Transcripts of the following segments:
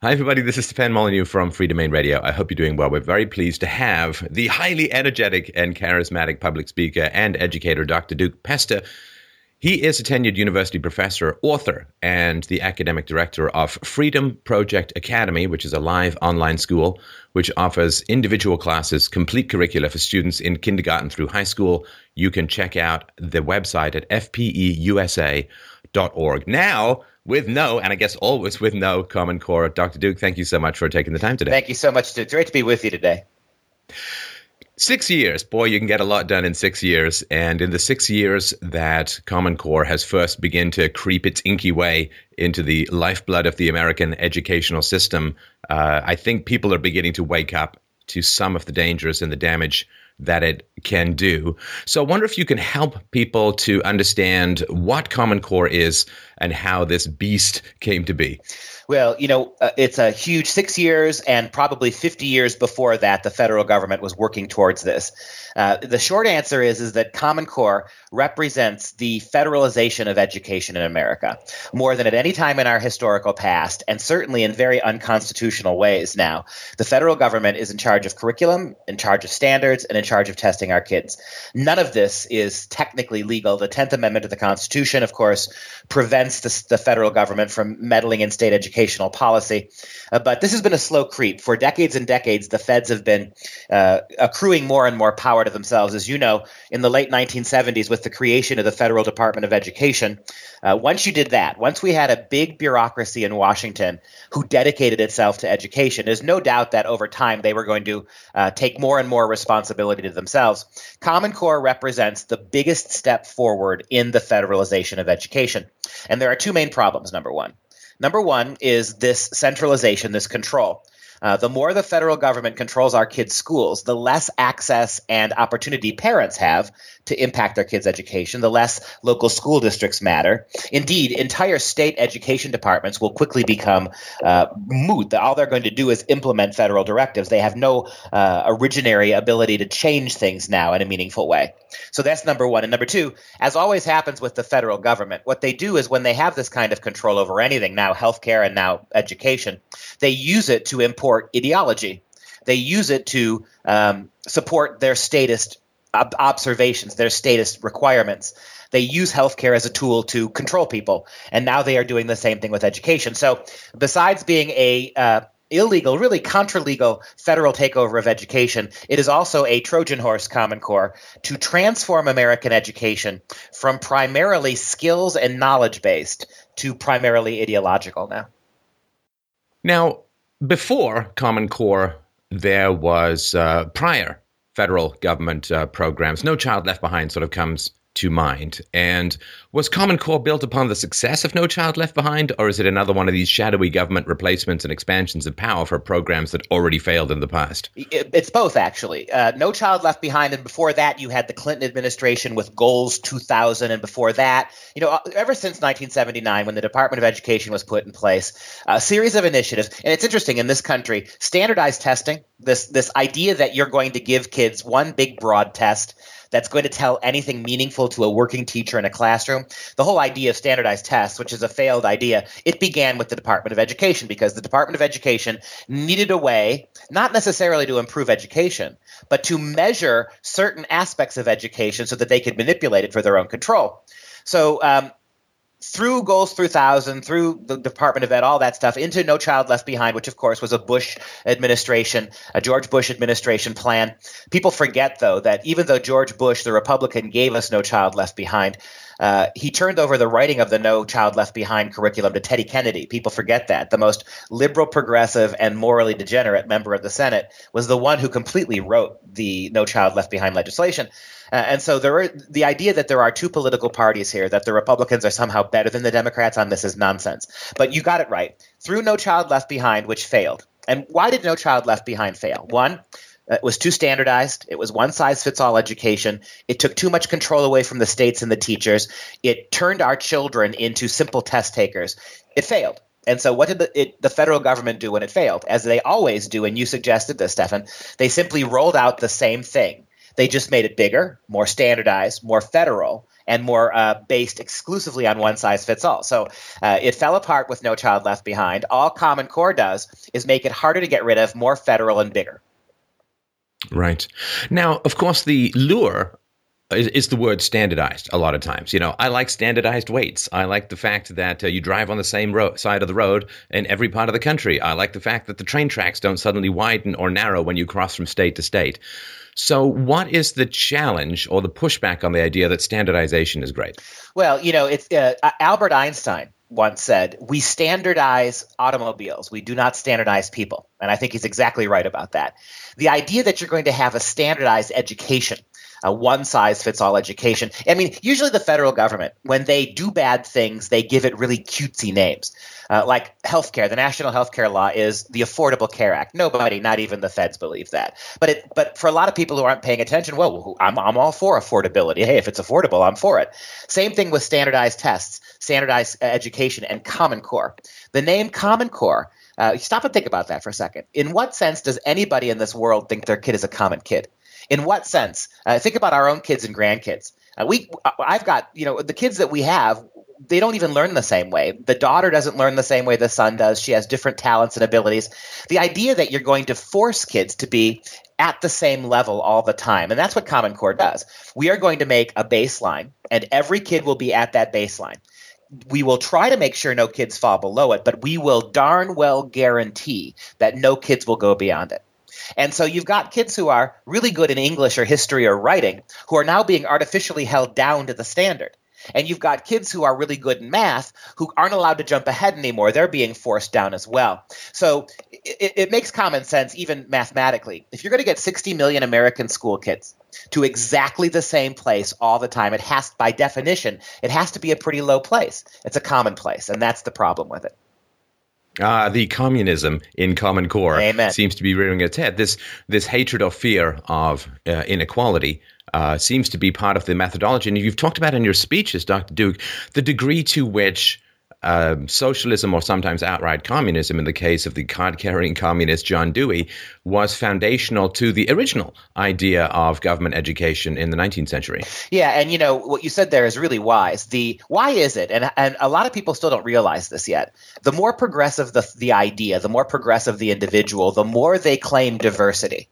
Hi, everybody. This is Stefan Molyneux from Freedomain Radio. I hope you're doing well. We're very pleased to have the highly energetic and charismatic public speaker and educator, Dr. Duke Pesta. He is a tenured university professor, author, and the academic director of FreedomProject Academy, which is a live online school which offers individual classes, complete curricula for students in kindergarten through high school. You can check out the website at fpeusa.org. Now, with no, and I guess always with no Common Core. Dr. Duke, thank you so much for taking the time today. Thank you so much. It's great to be with you today. Six years, boy, you can get a lot done in six years. And in the six years that Common Core has first begun to creep its inky way into the lifeblood of the American educational system, uh, I think people are beginning to wake up to some of the dangers and the damage that it can do. So I wonder if you can help people to understand what Common Core is and how this beast came to be. Well, you know, uh, it's a huge six years and probably 50 years before that, the federal government was working towards this. Uh, the short answer is, is that Common Core represents the federalization of education in America more than at any time in our historical past, and certainly in very unconstitutional ways now. The federal government is in charge of curriculum, in charge of standards, and in charge of testing our kids. None of this is technically legal. The 10th Amendment to the Constitution, of course, prevents the, the federal government from meddling in state educational policy. Uh, but this has been a slow creep. For decades and decades, the feds have been uh, accruing more and more power to themselves. As you know, in the late 1970s, with the creation of the Federal Department of Education, uh, once you did that, once we had a big bureaucracy in Washington who dedicated itself to education, there's no doubt that over time they were going to uh, take more and more responsibility to themselves. Common Core represents the biggest step forward in the federalization of education. And there are two main problems, number one. Number one is this centralization, this control. Uh, the more the federal government controls our kids' schools, the less access and opportunity parents have to impact their kids' education, the less local school districts matter. Indeed, entire state education departments will quickly become uh, moot. All they're going to do is implement federal directives. They have no uh, originary ability to change things now in a meaningful way. So that's number one. And number two, as always happens with the federal government, what they do is when they have this kind of control over anything, now healthcare and now education, they use it to import ideology. They use it to um, support their statist ob- observations, their statist requirements. They use healthcare as a tool to control people, and now they are doing the same thing with education. So, besides being a uh, illegal, really contra legal federal takeover of education, it is also a Trojan horse Common Core to transform American education from primarily skills and knowledge based to primarily ideological now. Now, before Common Core, there was uh, prior federal government uh, programs. No Child Left Behind sort of comes to mind. And was Common Core built upon the success of No Child Left Behind, or is it another one of these shadowy government replacements and expansions of power for programs that already failed in the past? It's both, actually. Uh, no Child Left Behind, and before that, you had the Clinton administration with Goals 2000, and before that, you know, ever since 1979, when the Department of Education was put in place, a series of initiatives. And it's interesting in this country, standardized testing, this this idea that you're going to give kids one big broad test that's going to tell anything meaningful to a working teacher in a classroom. The whole idea of standardized tests, which is a failed idea, it began with the Department of Education because the Department of Education needed a way, not necessarily to improve education, but to measure certain aspects of education so that they could manipulate it for their own control. So um, through Goals 3000, through the Department of Ed, all that stuff, into No Child Left Behind, which of course was a Bush administration, a George Bush administration plan. People forget, though, that even though George Bush, the Republican, gave us No Child Left Behind, uh, he turned over the writing of the No Child Left Behind curriculum to Teddy Kennedy. People forget that. The most liberal, progressive, and morally degenerate member of the Senate was the one who completely wrote the No Child Left Behind legislation. Uh, and so there are, the idea that there are two political parties here, that the Republicans are somehow better than the Democrats on this is nonsense. But you got it right. Through No Child Left Behind, which failed. And why did No Child Left Behind fail? One, it was too standardized. It was one size fits all education. It took too much control away from the states and the teachers. It turned our children into simple test takers. It failed. And so, what did the, it, the, federal government do when it failed? As they always do, and you suggested this, Stefan, they simply rolled out the same thing they just made it bigger, more standardized, more federal, and more uh, based exclusively on one size fits all. So uh, it fell apart with No Child Left Behind. All Common Core does is make it harder to get rid of, more federal and bigger. Right. Now, of course, the lure is, is, the word standardized a lot of times. You know, I like standardized weights. I like the fact that uh, you drive on the same ro- side of the road in every part of the country. I like the fact that the train tracks don't suddenly widen or narrow when you cross from state to state. So, what is the challenge or the pushback on the idea that standardization is great? Well, you know, it's uh, Albert Einstein once said, "We standardize automobiles. We do not standardize people." And I think he's exactly right about that. The idea that you're going to have a standardized education a one size fits all education. I mean, usually the federal government, when they do bad things, they give it really cutesy names. Uh, like healthcare, the national healthcare law is the Affordable Care Act. Nobody, not even the feds, believe that. But it, but for a lot of people who aren't paying attention, well, I'm, I'm all for affordability. Hey, if it's affordable, I'm for it. Same thing with standardized tests, standardized education, and Common Core. The name Common Core. Uh, stop and think about that for a second. In what sense does anybody in this world think their kid is a common kid? In what sense? Uh, think about our own kids and grandkids. Uh, we, uh, I've got, you know, the kids that we have, they don't even learn the same way. The daughter doesn't learn the same way the son does. She has different talents and abilities. The idea that you're going to force kids to be at the same level all the time, and that's what Common Core does. We are going to make a baseline, and every kid will be at that baseline. We will try to make sure no kids fall below it, but we will darn well guarantee that no kids will go beyond it. And so you've got kids who are really good in English or history or writing who are now being artificially held down to the standard. And you've got kids who are really good in math who aren't allowed to jump ahead anymore. They're being forced down as well. So it, it makes common sense, even mathematically. If you're going to get 60 million American school kids to exactly the same place all the time, it has, by definition, it has to be a pretty low place. It's a common place, and that's the problem with it. Uh, the communism in Common Core Amen. seems to be rearing its head. This this hatred or fear of uh, inequality uh, seems to be part of the methodology. And you've talked about in your speeches, Dr. Duke, the degree to which um, socialism or sometimes outright communism, in the case of the card carrying communist John Dewey, was foundational to the original idea of government education in the 19th century. Yeah, and you know what you said there is really wise. The why is it, and and a lot of people still don't realize this yet. The more progressive the the idea, the more progressive the individual, the more they claim diversity.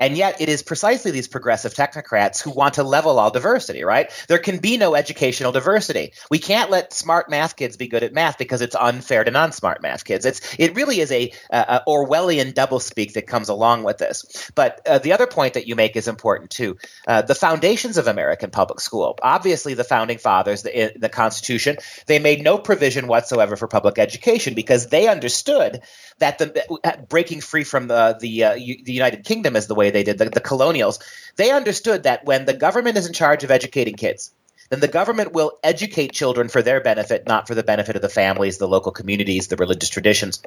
And yet, it is precisely these progressive technocrats who want to level all diversity, right? There can be no educational diversity. We can't let smart math kids be good at math because it's unfair to non-smart math kids. It's it really is a, a Orwellian doublespeak that comes along with this. But uh, the other point that you make is important too. Uh, the foundations of American public school. Obviously, the founding fathers, the, the Constitution, they made no provision whatsoever for public education because they understood that the breaking free from the the, uh, U, the United Kingdom is the way they did the, the colonials. They understood that when the government is in charge of educating kids, then the government will educate children for their benefit, not for the benefit of the families, the local communities, the religious traditions.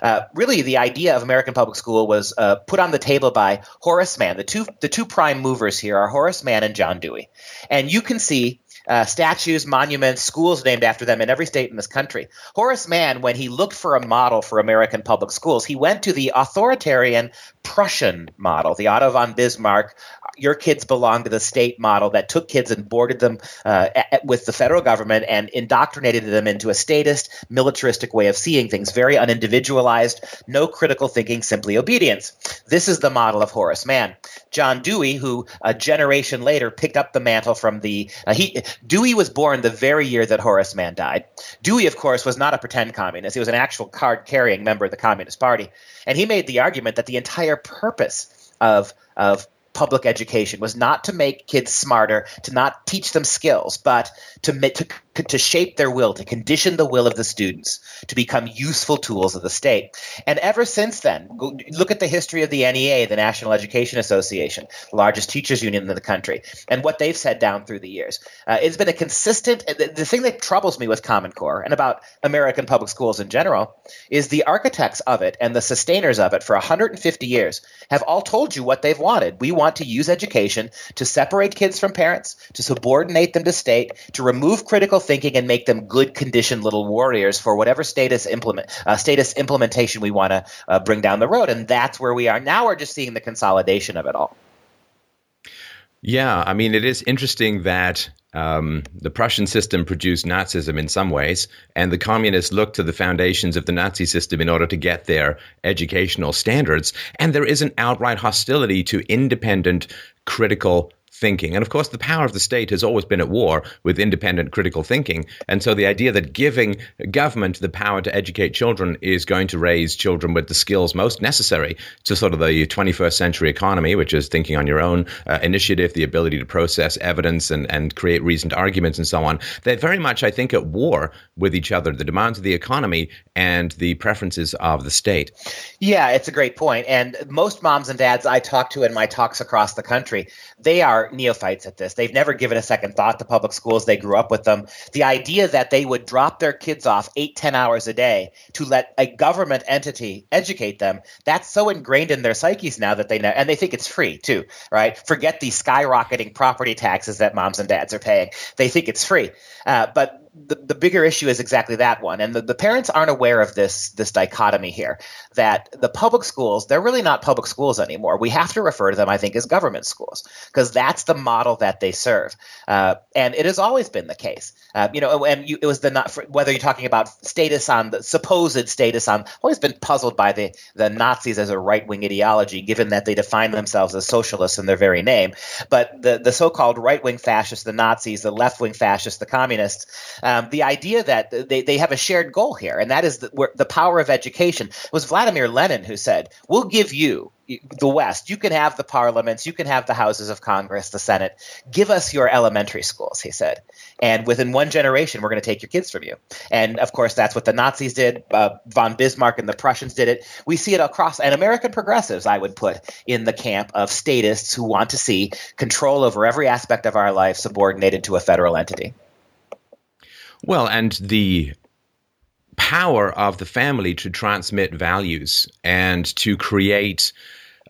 Uh, really, the idea of American public school was uh, put on the table by Horace Mann. The two the two prime movers here are Horace Mann and John Dewey, and you can see uh, statues, monuments, schools named after them in every state in this country. Horace Mann, when he looked for a model for American public schools, he went to the authoritarian Prussian model, the Otto von Bismarck, your kids belong to the state model that took kids and boarded them uh, at, with the federal government and indoctrinated them into a statist, militaristic way of seeing things, very unindividualized, no critical thinking, simply obedience. This is the model of Horace Mann. John Dewey, who a generation later picked up the mantle from the uh, he Dewey was born the very year that Horace Mann died. Dewey, of course, was not a pretend communist; he was an actual card-carrying member of the Communist Party, and he made the argument that the entire purpose of of public education was not to make kids smarter, to not teach them skills, but to, to to shape their will, to condition the will of the students to become useful tools of the state. And ever since then, look at the history of the NEA, the National Education Association, the largest teachers union in the country, and what they've said down through the years. Uh, it's been a consistent, the, the thing that troubles me with Common Core and about American public schools in general is the architects of it and the sustainers of it for 150 years have all told you what they've wanted. We want to use education to separate kids from parents, to subordinate them to state, to remove critical thinking and make them good conditioned little warriors for whatever status implement uh, status implementation we want to uh, bring down the road. And that's where we are now. We're just seeing the consolidation of it all. Yeah, I mean, it is interesting that um, the Prussian system produced Nazism in some ways, and the communists looked to the foundations of the Nazi system in order to get their educational standards. And there is an outright hostility to independent, critical thinking. And of course, the power of the state has always been at war with independent critical thinking. And so the idea that giving government the power to educate children is going to raise children with the skills most necessary to sort of the 21st century economy, which is thinking on your own uh, initiative, the ability to process evidence and, and create reasoned arguments and so on, they're very much, I think, at war with each other, the demands of the economy and the preferences of the state. Yeah, it's a great point. And most moms and dads I talk to in my talks across the country, they are neophytes at this. They've never given a second thought to public schools. They grew up with them. The idea that they would drop their kids off eight, ten hours a day to let a government entity educate them, that's so ingrained in their psyches now that they know, and they think it's free too, right? Forget the skyrocketing property taxes that moms and dads are paying. They think it's free. Uh, but the, the bigger issue is exactly that one. And the, the parents aren't aware of this, this dichotomy here that the public schools, they're really not public schools anymore. We have to refer to them, I think, as government schools because that's the model that they serve. Uh, and it has always been the case. Uh, you know, and you, it was the not, whether you're talking about status on the supposed status on, always been puzzled by the, the Nazis as a right wing ideology, given that they define themselves as socialists in their very name. But the, the so called right wing fascists, the Nazis, the left wing fascists, the communists, um, the idea that they, they have a shared goal here, and that is the, the power of education. It was Vladimir Lenin who said, We'll give you the West. You can have the parliaments, you can have the houses of Congress, the Senate. Give us your elementary schools, he said. And within one generation, we're going to take your kids from you. And of course, that's what the Nazis did. Uh, von Bismarck and the Prussians did it. We see it across, and American progressives, I would put in the camp of statists who want to see control over every aspect of our life subordinated to a federal entity. Well, and the power of the family to transmit values and to create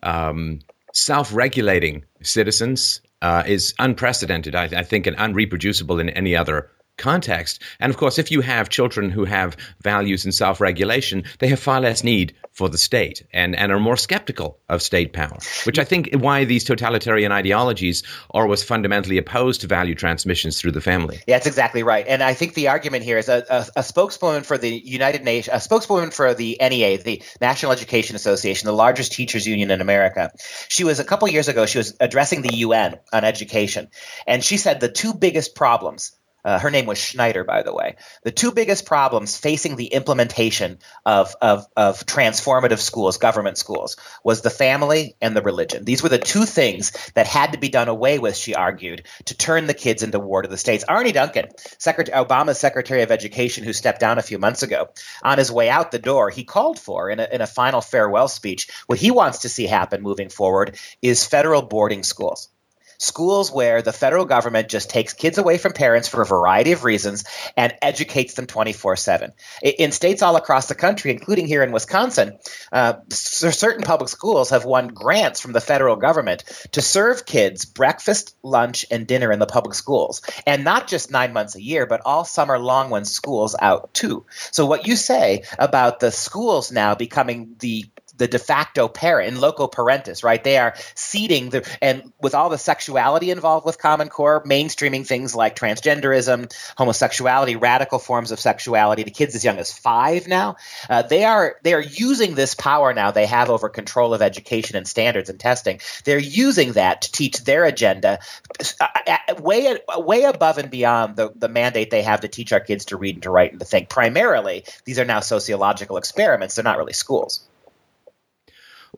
um, self regulating citizens uh, is unprecedented, I, I, think, and unreproducible in any other context. And of course, if you have children who have values and self regulation, they have far less need for the state and, and are more skeptical of state power, which I think why these totalitarian ideologies are always fundamentally opposed to value transmissions through the family. Yeah, that's exactly right. And I think the argument here is a, a, a spokeswoman for the United Nations, a spokeswoman for the NEA, the National Education Association, the largest teachers union in America. She was a couple years ago, she was addressing the UN on education. And she said the two biggest problems uh, her name was Schneider, by the way. The two biggest problems facing the implementation of, of, of transformative schools, government schools, was the family and the religion. These were the two things that had to be done away with, she argued, to turn the kids into ward of the states. Arne Duncan, Secretary, Obama's Secretary of Education, who stepped down a few months ago, on his way out the door, he called for, in a, in a final farewell speech, what he wants to see happen moving forward is federal boarding schools schools where the federal government just takes kids away from parents for a variety of reasons and educates them 24 7. In states all across the country, including here in Wisconsin, uh, certain public schools have won grants from the federal government to serve kids breakfast, lunch, and dinner in the public schools. And not just nine months a year, but all summer long when school's out too. So, what you say about the schools now becoming the the de facto parent in loco parentis, right? They are seeding the and with all the sexuality involved with Common Core, mainstreaming things like transgenderism, homosexuality, radical forms of sexuality to kids as young as five now. Uh, they are they are using this power now they have over control of education and standards and testing. They're using that to teach their agenda uh, uh, way way above and beyond the, the mandate they have to teach our kids to read and to write and to think. Primarily, these are now sociological experiments. They're not really schools.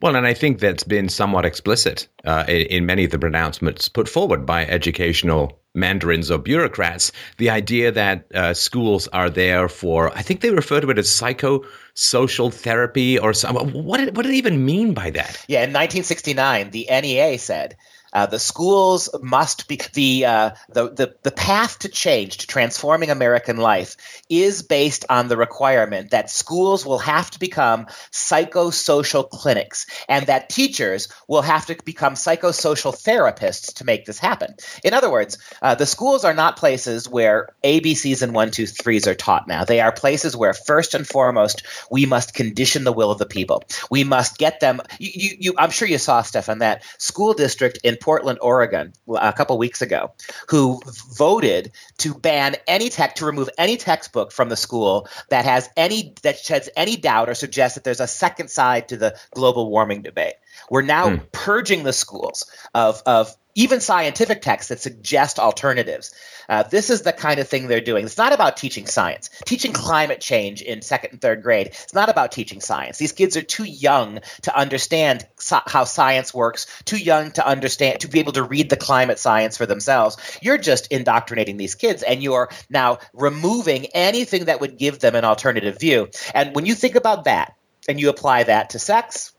Well, and I think that's been somewhat explicit uh, in, in, many of the pronouncements put forward by educational mandarins or bureaucrats. The idea that uh, schools are there for, I think they refer to it as psychosocial therapy or some. What did, what did even mean by that? Yeah, in 1969, the NEA said uh, the schools must be the, uh, the, the the path to change to transforming American life is based on the requirement that schools will have to become psychosocial clinics, and that teachers will have to become psychosocial therapists to make this happen. In other words, uh, the schools are not places where ABCs and one two threes are taught. Now they are places where first and foremost we must condition the will of the people. We must get them. You, you, you I'm sure you saw Stefan that school district in Portland, Oregon, a couple weeks ago, who voted to ban any tech to remove any textbook from the school that has any that sheds any doubt or suggests that there's a second side to the global warming debate. We're now hmm. purging the schools of, of even scientific texts that suggest alternatives. Uh, this is the kind of thing they're doing. It's not about teaching science. Teaching climate change in second and third grade, it's not about teaching science. These kids are too young to understand so- how science works, too young to understand, to be able to read the climate science for themselves. You're just indoctrinating these kids and you're now removing anything that would give them an alternative view. And when you think about that, and you apply that to sex,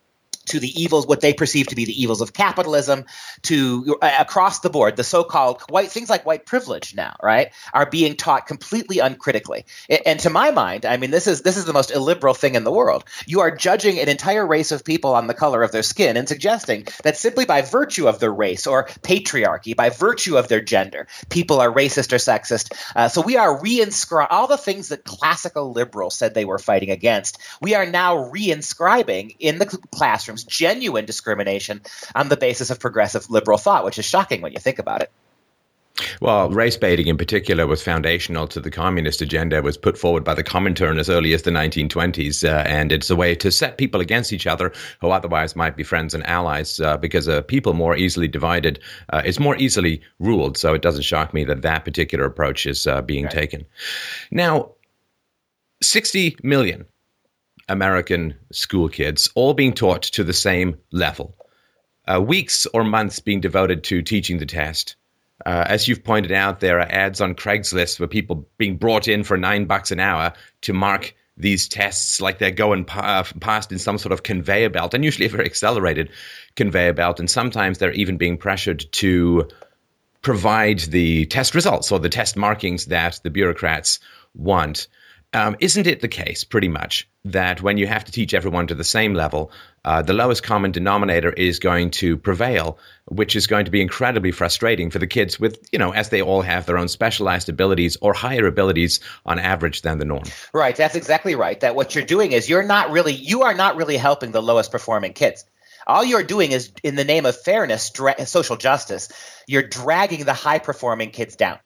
to the evils, what they perceive to be the evils of capitalism, to uh, across the board, the so-called white things like white privilege now, right, are being taught completely uncritically. And to my mind, I mean, this is this is the most illiberal thing in the world. You are judging an entire race of people on the color of their skin and suggesting that simply by virtue of their race or patriarchy, by virtue of their gender, people are racist or sexist. Uh, so we are reinscribing all the things that classical liberals said they were fighting against. We are now reinscribing in the genuine discrimination on the basis of progressive liberal thought, which is shocking when you think about it. Well, race baiting in particular was foundational to the communist agenda. It was put forward by the Comintern as early as the 1920s, uh, and it's a way to set people against each other who otherwise might be friends and allies. Uh, because a people more easily divided uh, is more easily ruled. So it doesn't shock me that that particular approach is uh, being right. taken. Now, 60 million American school kids, all being taught to the same level. Uh, weeks or months being devoted to teaching the test. Uh, as you've pointed out, there are ads on Craigslist for people being brought in for nine bucks an hour to mark these tests like they're going pa- past in some sort of conveyor belt, and usually a very accelerated conveyor belt. And sometimes they're even being pressured to provide the test results or the test markings that the bureaucrats want. Um, isn't it the case, pretty much, that when you have to teach everyone to the same level, uh, the lowest common denominator is going to prevail, which is going to be incredibly frustrating for the kids with, you know, as they all have their own specialized abilities or higher abilities on average than the norm. Right. That's exactly right. That what you're doing is you're not really, you are not really helping the lowest performing kids. All you're doing is, in the name of fairness, dra- social justice, you're dragging the high performing kids down.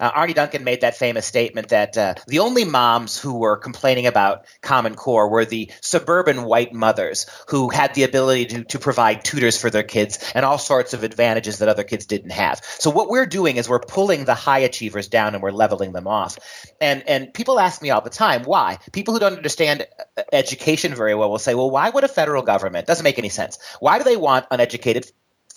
Uh, Arne Duncan made that famous statement that uh, the only moms who were complaining about Common Core were the suburban white mothers who had the ability to, to provide tutors for their kids and all sorts of advantages that other kids didn't have. So what we're doing is we're pulling the high achievers down and we're leveling them off. And and people ask me all the time why. People who don't understand uh, education very well will say, well, why would a federal government? Doesn't make any sense. Why do they want uneducated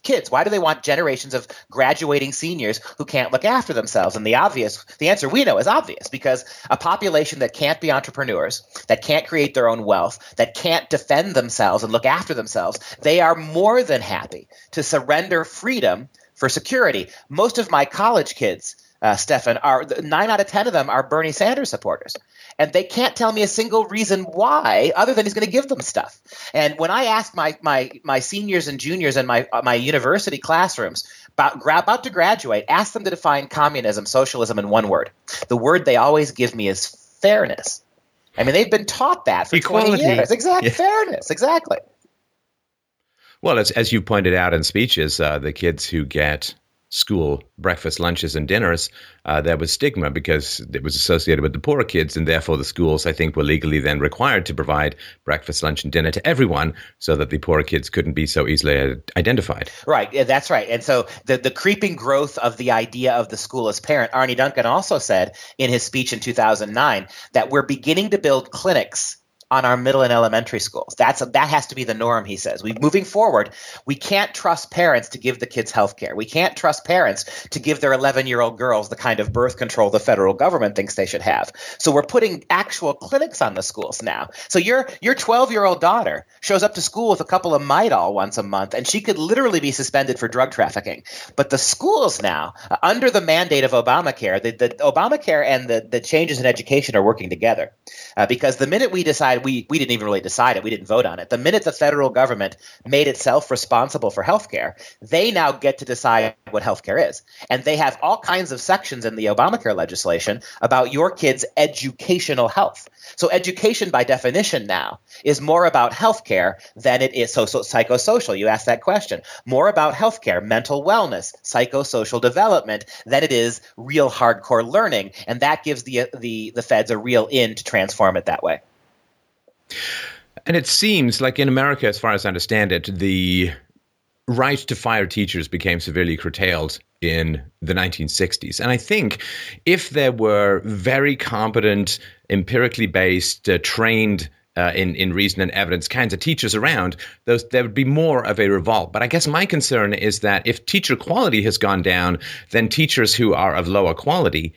kids? Why do they want generations of graduating seniors who can't look after themselves? And the obvious, the answer we know is obvious because a population that can't be entrepreneurs, that can't create their own wealth, that can't defend themselves and look after themselves, they are more than happy to surrender freedom for security. Most of my college kids uh, Stefan, are nine out of ten of them are Bernie Sanders supporters, and they can't tell me a single reason why, other than he's going to give them stuff. And when I ask my my my seniors and juniors in my uh, my university classrooms about about to graduate, ask them to define communism, socialism in one word. The word they always give me is fairness. I mean, they've been taught that for Equality. 20 years. Exactly, yeah. fairness, exactly. Well, as, as you pointed out in speeches, uh, the kids who get school breakfast, lunches, and dinners, uh, there was stigma because it was associated with the poorer kids, and therefore the schools, I think, were legally then required to provide breakfast, lunch, and dinner to everyone, so that the poorer kids couldn't be so easily identified. Right, yeah, that's right. And so the the creeping growth of the idea of the school as parent, Arne Duncan also said in his speech in 2009 that we're beginning to build clinics on our middle and elementary schools. That's that has to be the norm, he says. We moving forward, we can't trust parents to give the kids health care. We can't trust parents to give their 11-year-old girls the kind of birth control the federal government thinks they should have. So we're putting actual clinics on the schools now. So your your 12-year-old daughter shows up to school with a couple of Midol once a month and she could literally be suspended for drug trafficking. But the schools now, uh, under the mandate of Obamacare, the, the Obamacare and the, the changes in education are working together. Uh, because the minute we decide we, we didn't even really decide it. We didn't vote on it. The minute the federal government made itself responsible for healthcare, they now get to decide what healthcare is. And they have all kinds of sections in the Obamacare legislation about your kid's educational health. So education by definition now is more about healthcare than it is so, so psychosocial. You asked that question. More about healthcare, mental wellness, psychosocial development than it is real hardcore learning. And that gives the the the feds a real in to transform it that way. And it seems like in America, as far as I understand it, the right to fire teachers became severely curtailed in the 1960s. And I think if there were very competent, empirically based, uh, trained uh, in in reason and evidence kinds of teachers around, those there would be more of a revolt. But I guess my concern is that if teacher quality has gone down, then teachers who are of lower quality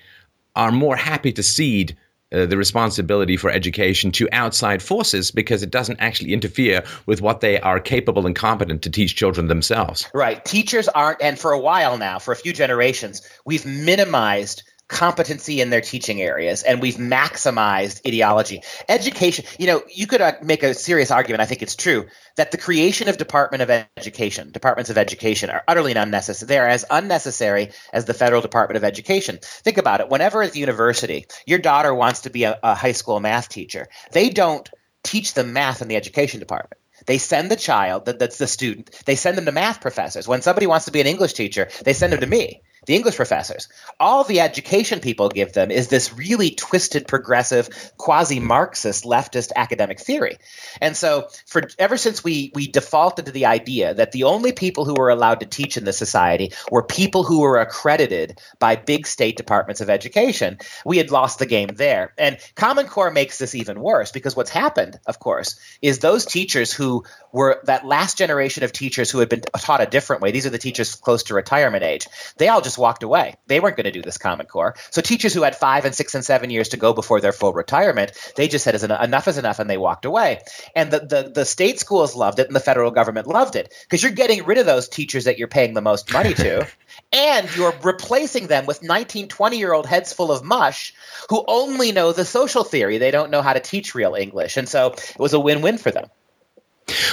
are more happy to cede uh, the responsibility for education to outside forces because it doesn't actually interfere with what they are capable and competent to teach children themselves. Right. Teachers aren't, and for a while now, for a few generations, we've minimized competency in their teaching areas and we've maximized ideology. Education you know you could uh, make a serious argument i think it's true that the creation of department of education departments of education are utterly unnecessary they are as unnecessary as the federal department of education. Think about it whenever at the university your daughter wants to be a, a high school math teacher they don't teach them math in the education department. They send the child, that's the student, they send them to math professors. When somebody wants to be an English teacher, they send them to me the English professors. All the education people give them is this really twisted, progressive, quasi Marxist, leftist academic theory. And so, for ever since we, we defaulted to the idea that the only people who were allowed to teach in this society were people who were accredited by big state departments of education, we had lost the game there. And Common Core makes this even worse because what's happened, of course, is those teachers who were that last generation of teachers who had been taught a different way, these are the teachers close to retirement age, they all just walked away. They weren't going to do this Common Core. So teachers who had five and six and seven years to go before their full retirement, they just said enough is enough and they walked away. And the, the, the state schools loved it and the federal government loved it because you're getting rid of those teachers that you're paying the most money to. and you're replacing them with 19, 20 year old heads full of mush who only know the social theory. They don't know how to teach real English. And so it was a win win for them.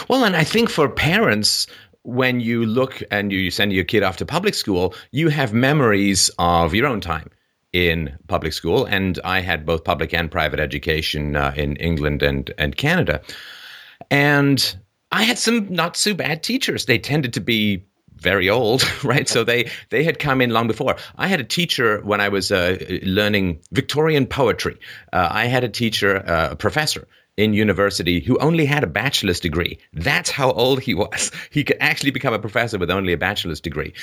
Well, and I think for parents, when you look and you send your kid off to public school, you have memories of your own time in public school. And I had both public and private education uh, in England and, and Canada. And I had some not so bad teachers. They tended to be very old, right? So they they had come in long before. I had a teacher when I was uh, learning Victorian poetry. Uh, I had a teacher, uh, a professor in university who only had a bachelor's degree. That's how old he was. He could actually become a professor with only a bachelor's degree.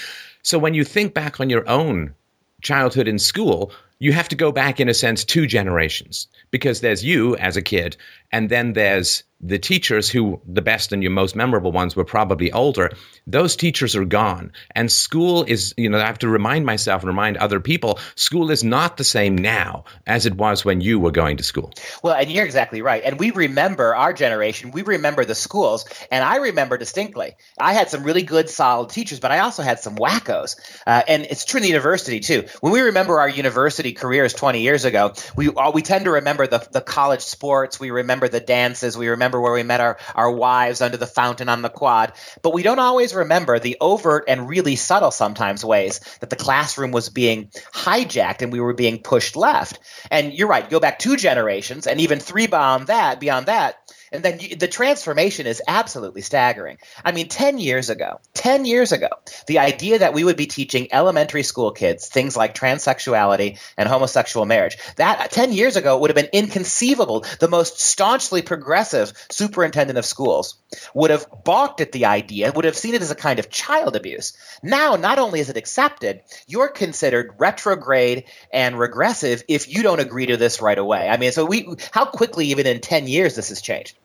So when you think back on your own childhood in school, you have to go back, in a sense, two generations because there's you as a kid, and then there's the teachers who the best and your most memorable ones were probably older those teachers are gone. And school is you know i have to remind myself and remind other people school is not the same now as it was when you were going to school. Well and you're exactly right. And we remember our generation we remember the schools. And i remember distinctly i had some really good solid teachers but i also had some wackos. Uh, and it's true in the university too. When we remember our university careers 20 years ago we uh, we tend to remember the, the college sports. We remember the dances. We remember remember where we met our, our wives under the fountain on the quad, but we don't always remember the overt and really subtle sometimes ways that the classroom was being hijacked and we were being pushed left. And you're right, go back two generations and even three beyond that, beyond that, and then the transformation is absolutely staggering. I mean, 10 years ago, 10 years ago, the idea that we would be teaching elementary school kids things like transsexuality and homosexual marriage, that uh, 10 years ago would have been inconceivable. The most staunchly progressive superintendent of schools would have balked at the idea, would have seen it as a kind of child abuse. Now, not only is it accepted, you're considered retrograde and regressive if you don't agree to this right away. I mean, so we how quickly even in 10 years this has changed.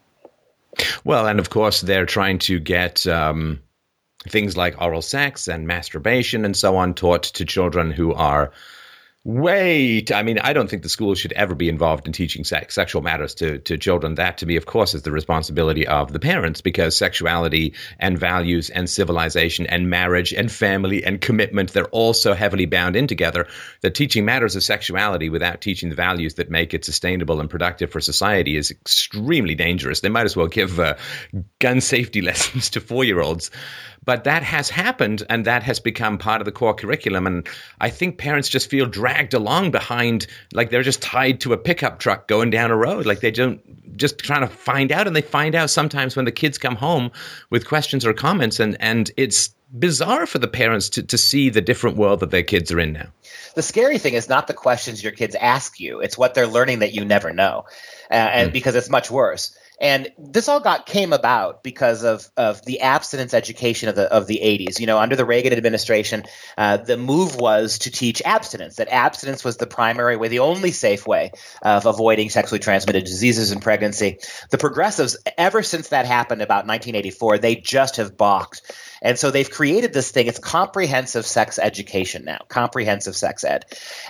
Well, and of course, they're trying to get um, things like oral sex and masturbation and so on taught to children who are Wait, I mean, I don't think the school should ever be involved in teaching sex, sexual matters to, to children. That, to me, of course, is the responsibility of the parents because sexuality and values and civilization and marriage and family and commitment, they're all so heavily bound in together that teaching matters of sexuality without teaching the values that make it sustainable and productive for society is extremely dangerous. They might as well give uh, gun safety lessons to four year olds. But that has happened and that has become part of the core curriculum. And I think parents just feel dragged along behind, like they're just tied to a pickup truck going down a road. Like they don't just trying to find out. And they find out sometimes when the kids come home with questions or comments. And, and it's bizarre for the parents to, to see the different world that their kids are in now. The scary thing is not the questions your kids ask you, it's what they're learning that you never know. Uh, and mm. because it's much worse. And this all got came about because of, of the abstinence education of the of the 80s. You know, under the Reagan administration, uh, the move was to teach abstinence. That abstinence was the primary way, the only safe way of avoiding sexually transmitted diseases in pregnancy. The progressives, ever since that happened about 1984, they just have balked and so they've created this thing. It's comprehensive sex education now, comprehensive sex ed.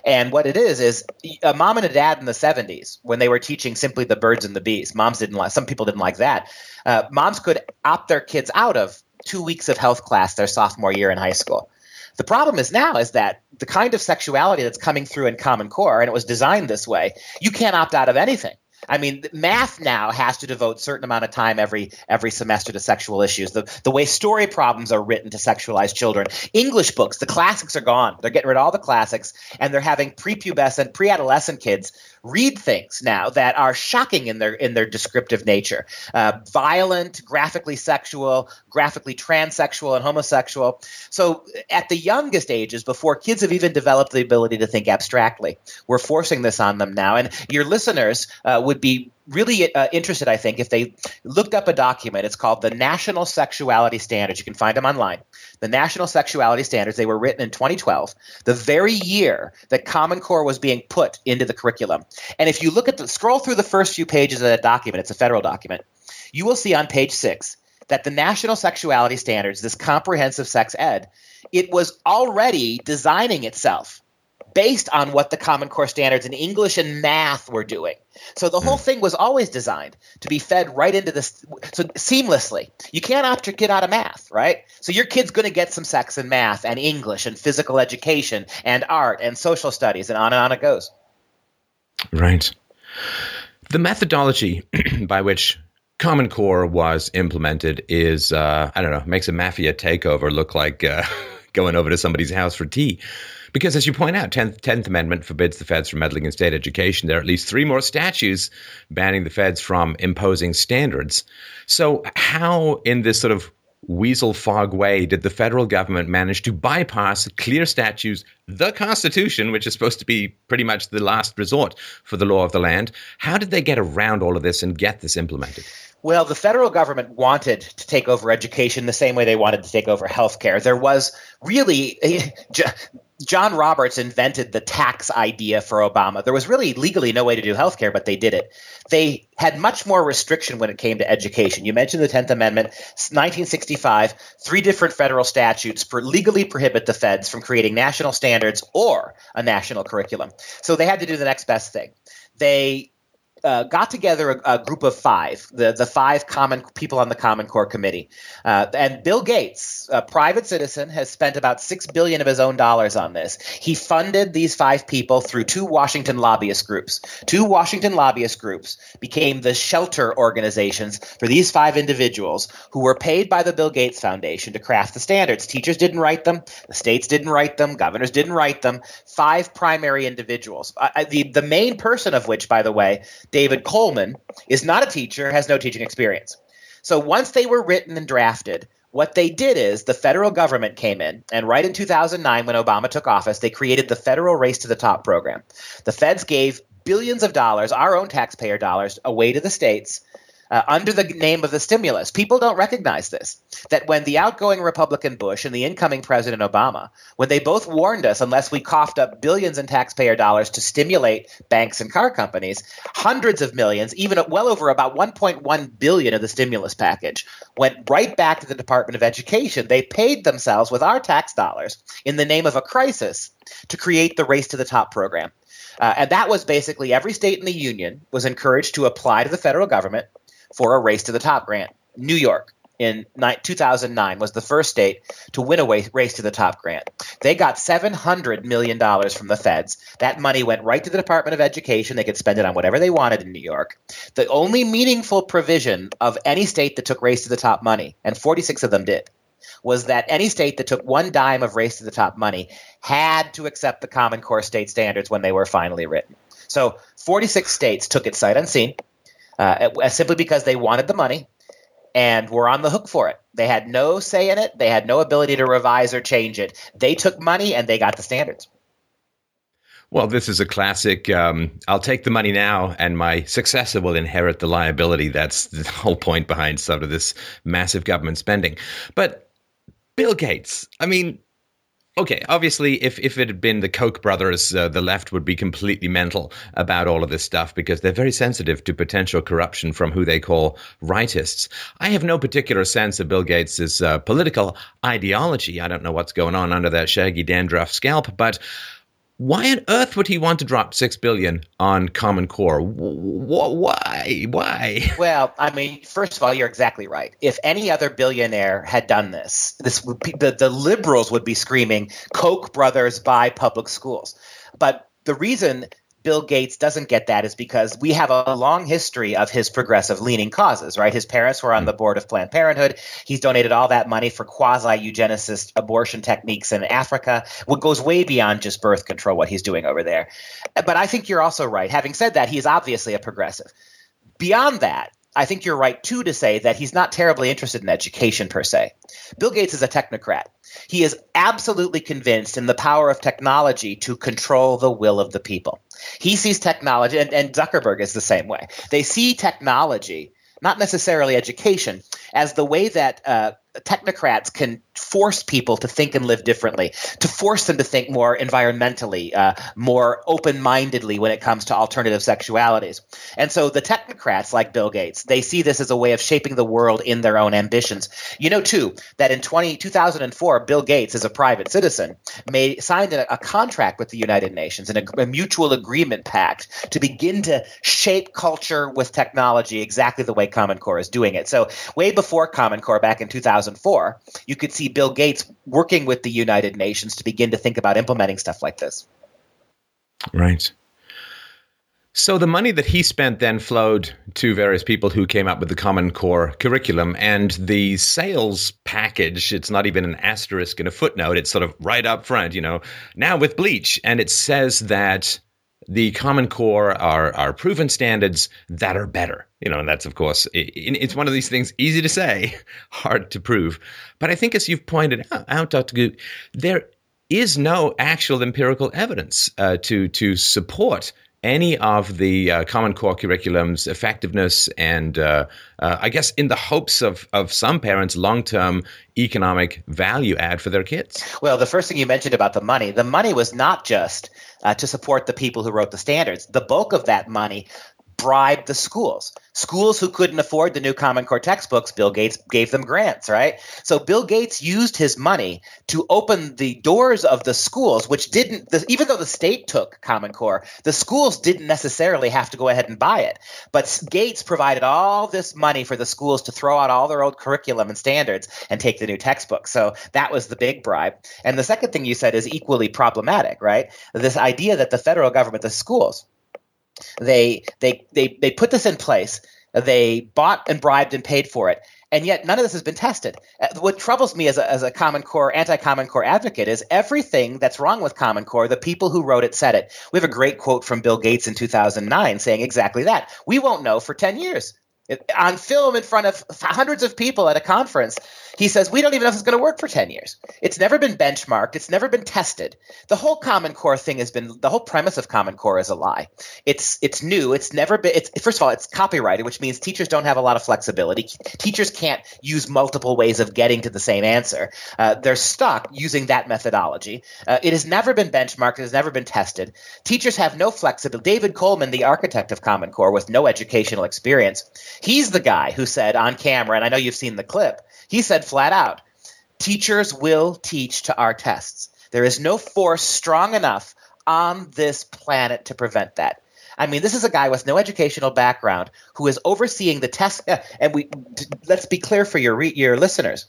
And what it is is a mom and a dad in the 70s when they were teaching simply the birds and the bees. Moms didn't like. Some people didn't like that. Uh, moms could opt their kids out of two weeks of health class their sophomore year in high school. The problem is now is that the kind of sexuality that's coming through in Common Core, and it was designed this way, you can't opt out of anything. I mean, math now has to devote certain amount of time every every semester to sexual issues. The the way story problems are written to sexualize children. English books, the classics are gone. They're getting rid of all the classics, and they're having prepubescent, pre-adolescent kids read things now that are shocking in their in their descriptive nature, uh, violent, graphically sexual, graphically transsexual, and homosexual. So at the youngest ages, before kids have even developed the ability to think abstractly, we're forcing this on them now. And your listeners uh, would be really uh, interested, I think, if they looked up a document. It's called the National Sexuality Standards. You can find them online. The National Sexuality Standards, they were written in 2012, the very year that Common Core was being put into the curriculum. And if you look at the scroll through the first few pages of that document, it's a federal document, you will see on page six that the National Sexuality Standards, this comprehensive sex ed, it was already designing itself based on what the Common Core standards in English and math were doing. So the whole hmm. thing was always designed to be fed right into this so seamlessly. You can't opt your kid out of math, right? So your kid's going to get some sex and math and English and physical education and art and social studies and on and on it goes. Right. The methodology by which Common Core was implemented is, uh, I don't know, makes a mafia takeover look like uh, going over to somebody's house for tea. Because as you point out, 10th, 10th Amendment forbids the feds from meddling in state education. There are at least three more statutes banning the feds from imposing standards. So, how in this sort of weasel fog way did the federal government manage to bypass clear statutes, the Constitution, which is supposed to be pretty much the last resort for the law of the land? How did they get around all of this and get this implemented? Well, the federal government wanted to take over education the same way they wanted to take over healthcare. There was really John Roberts invented the tax idea for Obama. There was really legally no way to do healthcare, but they did it. They had much more restriction when it came to education. You mentioned the 10th Amendment, 1965, three different federal statutes per legally prohibit the feds from creating national standards or a national curriculum. So they had to do the next best thing. They uh, got together a, a, group of five, the, the five common people on the Common Core Committee. Uh, and Bill Gates, a private citizen, has spent about six billion of his own dollars on this. He funded these five people through two Washington lobbyist groups. Two Washington lobbyist groups became the shelter organizations for these five individuals who were paid by the Bill Gates Foundation to craft the standards. Teachers didn't write them, the states didn't write them, governors didn't write them. Five primary individuals. Uh, the the main person of which, by the way, David Coleman is not a teacher, has no teaching experience. So once they were written and drafted, what they did is the federal government came in, and right in 2009, when Obama took office, they created the Federal Race to the Top program. The feds gave billions of dollars, our own taxpayer dollars, away to the states uh, under the name of the stimulus. People don't recognize this. That when the outgoing Republican Bush and the incoming President Obama, when they both warned us, unless we coughed up billions in taxpayer dollars to stimulate banks and car companies, hundreds of millions, even well over about 1.1 billion of the stimulus package, went right back to the Department of Education. They paid themselves with our tax dollars in the name of a crisis to create the Race to the Top program. Uh, and that was basically every state in the union was encouraged to apply to the federal government for a race to the top grant. New York in 2009 was the first state to win a race to the top grant. They got $700 million from the feds. That money went right to the Department of Education. They could spend it on whatever they wanted in New York. The only meaningful provision of any state that took race to the top money, and 46 of them did, was that any state that took one dime of race to the top money had to accept the Common Core state standards when they were finally written. So 46 states took it sight unseen uh, simply because they wanted the money and were on the hook for it. They had no say in it. They had no ability to revise or change it. They took money and they got the standards. Well, this is a classic. Um, I'll take the money now, and my successor will inherit the liability. That's the whole point behind sort of this massive government spending. But Bill Gates, I mean, Okay, obviously, if, if it had been the Koch brothers, uh, the left would be completely mental about all of this stuff because they're very sensitive to potential corruption from who they call rightists. I have no particular sense of Bill Gates' uh, political ideology. I don't know what's going on under that shaggy dandruff scalp, but why on earth would he want to drop six billion on Common Core? Why? Why? Well, I mean, first of all, you're exactly right. If any other billionaire had done this, this be, the the liberals would be screaming, "Koch brothers buy public schools." But the reason Bill Gates doesn't get that is because we have a long history of his progressive leaning causes, right? His parents were on the hmm. board of Planned Parenthood. He's donated all that money for quasi eugenicist abortion techniques in Africa, what goes way beyond just birth control, what he's doing over there. But I think you're also right. Having said that, he is obviously a progressive. Beyond that, I think you're right too to say that he's not terribly interested in education per se. Bill Gates is a technocrat. He is absolutely convinced in the power of technology to control the will of the people. He sees technology, and, and Zuckerberg is the same way. They see technology, not necessarily education, as the way that uh, technocrats can force people to think and live differently, to force them to think more environmentally, uh, more open mindedly when it comes to alternative sexualities. And so the technocrats, like Bill Gates, they see this as a way of shaping the world in their own ambitions. You know, too, that in 20, 2004, Bill Gates, as a private citizen, made, signed a, a contract with the United Nations, and a, a mutual agreement pact to begin to shape culture with technology exactly the way Common Core is doing it. So, way before Common Core, back in 2004, you could see Bill Gates working with the United Nations to begin to think about implementing stuff like this. Right. So the money that he spent then flowed to various people who came up with the Common Core curriculum and the sales package. It's not even an asterisk in a footnote. It's sort of right up front, you know, now with bleach. And it says that the Common Core are, are proven standards that are better. You know, and that's, of course, it, it's one of these things easy to say, hard to prove. But I think, as you've pointed out, Dr. Duke, there is no actual empirical evidence uh, to, to support any of the uh, Common Core curriculum's effectiveness and uh, uh, I guess in the hopes of, of some parents' long term economic value add for their kids. Well, the first thing you mentioned about the money, the money was not just uh, to support the people who wrote the standards. The bulk of that money bribed the schools. Schools who couldn't afford the new Common Core textbooks, Bill Gates gave them grants, right? So Bill Gates used his money to open the doors of the schools, which didn't, the, even though the state took Common Core, the schools didn't necessarily have to go ahead and buy it. But Gates provided all this money for the schools to throw out all their old curriculum and standards and take the new textbooks. So that was the big bribe. And the second thing you said is equally problematic, right? This idea that the federal government, the schools, they they they they put this in place. They bought and bribed and paid for it, and yet none of this has been tested. Uh, what troubles me as a, as a Common Core, anti Common Core advocate is everything that's wrong with Common Core, the people who wrote it said it. We have a great quote from Bill Gates in 2009 saying exactly that. We won't know for 10 years. On film in front of hundreds of people at a conference, he says, We don't even know if it's going to work for 10 years. It's never been benchmarked. It's never been tested. The whole Common Core thing has been the whole premise of Common Core is a lie. It's it's new. It's never been, it's, first of all, it's copyrighted, which means teachers don't have a lot of flexibility. Teachers can't use multiple ways of getting to the same answer. Uh, they're stuck using that methodology. Uh, it has never been benchmarked. It has never been tested. Teachers have no flexibility. David Coleman, the architect of Common Core with no educational experience, He's the guy who said on camera, and I know you've seen the clip, he said flat out, teachers will teach to our tests. There is no force strong enough on this planet to prevent that. I mean, this is a guy with no educational background who is overseeing the test. And we let's be clear for your your listeners.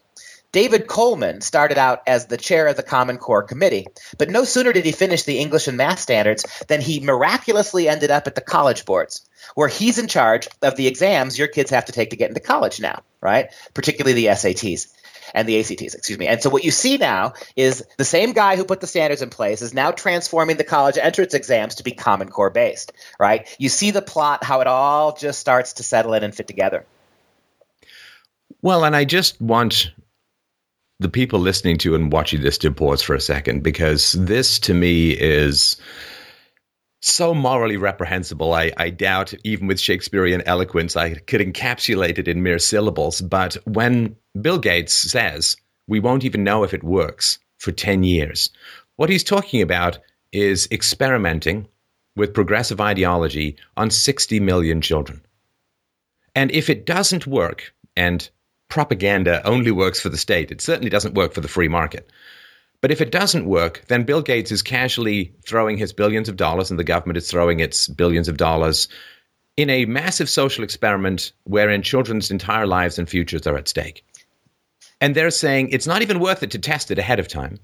David Coleman started out as the chair of the Common Core Committee, but no sooner did he finish the English and math standards than he miraculously ended up at the college boards where he's in charge of the exams your kids have to take to get into college now, right? Particularly the SATs and the ACTs, excuse me. And so what you see now is the same guy who put the standards in place is now transforming the college entrance exams to be Common Core based, right? You see the plot, how it all just starts to settle in and fit together. Well, and I just want the people listening to and watching this to pause for a second because this to me is so morally reprehensible. I, I doubt, even with Shakespearean eloquence, I could encapsulate it in mere syllables. But when Bill Gates says we won't even know if it works for 10 years, what he's talking about is experimenting with progressive ideology on 60 million children. And if it doesn't work, and propaganda only works for the state, it certainly doesn't work for the free market. But if it doesn't work, then Bill Gates is casually throwing his billions of dollars, and the government is throwing its billions of dollars in a massive social experiment wherein children's entire lives and futures are at stake. And they're saying it's not even worth it to test it ahead of time.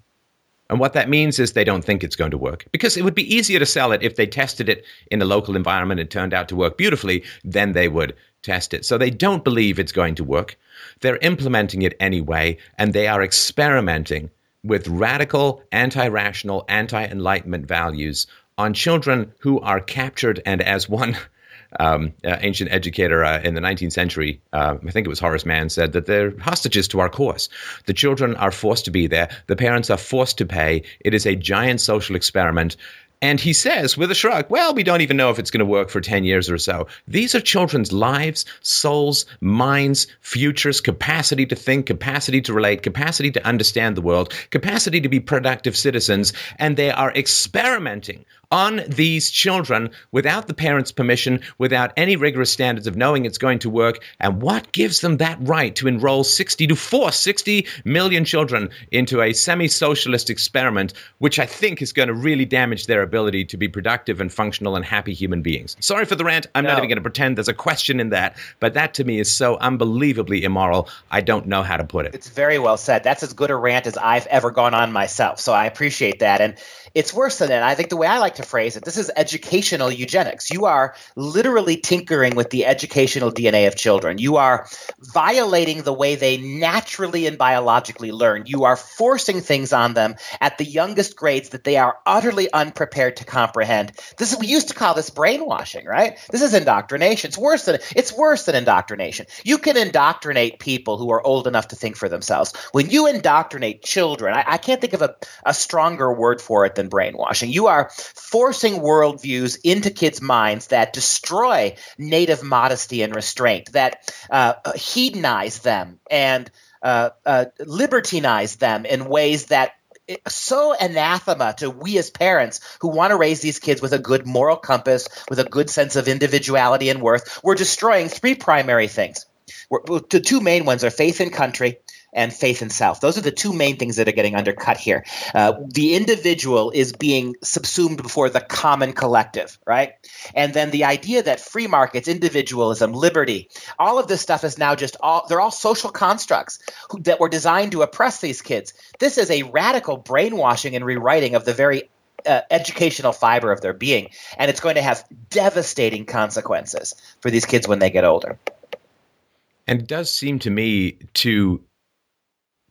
And what that means is they don't think it's going to work. Because it would be easier to sell it if they tested it in a local environment and turned out to work beautifully, then they would test it. So they don't believe it's going to work. They're implementing it anyway, and they are experimenting with radical, anti rational, anti enlightenment values on children who are captured and, as one um, uh, ancient educator uh, in the 19th century, uh, I think it was Horace Mann, said that they're hostages to our cause. The children are forced to be there, the parents are forced to pay. It is a giant social experiment. And he says with a shrug, well, we don't even know if it's going to work for 10 years or so. These are children's lives, souls, minds, futures, capacity to think, capacity to relate, capacity to understand the world, capacity to be productive citizens. And they are experimenting on these children without the parents' permission, without any rigorous standards of knowing it's going to work. And what gives them that right to enroll 60 to force 60 million children into a semi socialist experiment, which I think is going to really damage their ability to be productive and functional and happy human beings? Sorry for the rant. I'm no. not even going to pretend there's a question in that, but that to me is so unbelievably immoral. I don't know how to put it. It's very well said. That's as good a rant as I've ever gone on myself. So I appreciate that. And it's worse than that. I think the way I like to phrase it, this is educational eugenics. You are literally tinkering with the educational DNA of children. You are violating the way they naturally and biologically learn. You are forcing things on them at the youngest grades that they are utterly unprepared to comprehend. This is we used to call this brainwashing, right? This is indoctrination. It's worse than it's worse than indoctrination. You can indoctrinate people who are old enough to think for themselves. When you indoctrinate children, I, I can't think of a, a stronger word for it than brainwashing. You are forcing worldviews into kids' minds that destroy native modesty and restraint, that uh, hedonize them and uh, uh, libertinize them in ways that so anathema to we as parents who want to raise these kids with a good moral compass, with a good sense of individuality and worth. We're destroying three primary things. We're, the two main ones are faith in country and faith in self. Those are the two main things that are getting undercut here. Uh, the individual is being subsumed before the common collective, right? And then the idea that free markets, individualism, liberty, all of this stuff is now just all, they're all social constructs who, that were designed to oppress these kids. This is a radical brainwashing and rewriting of the very uh, educational fiber of their being. And it's going to have devastating consequences for these kids when they get older. And it does seem to me to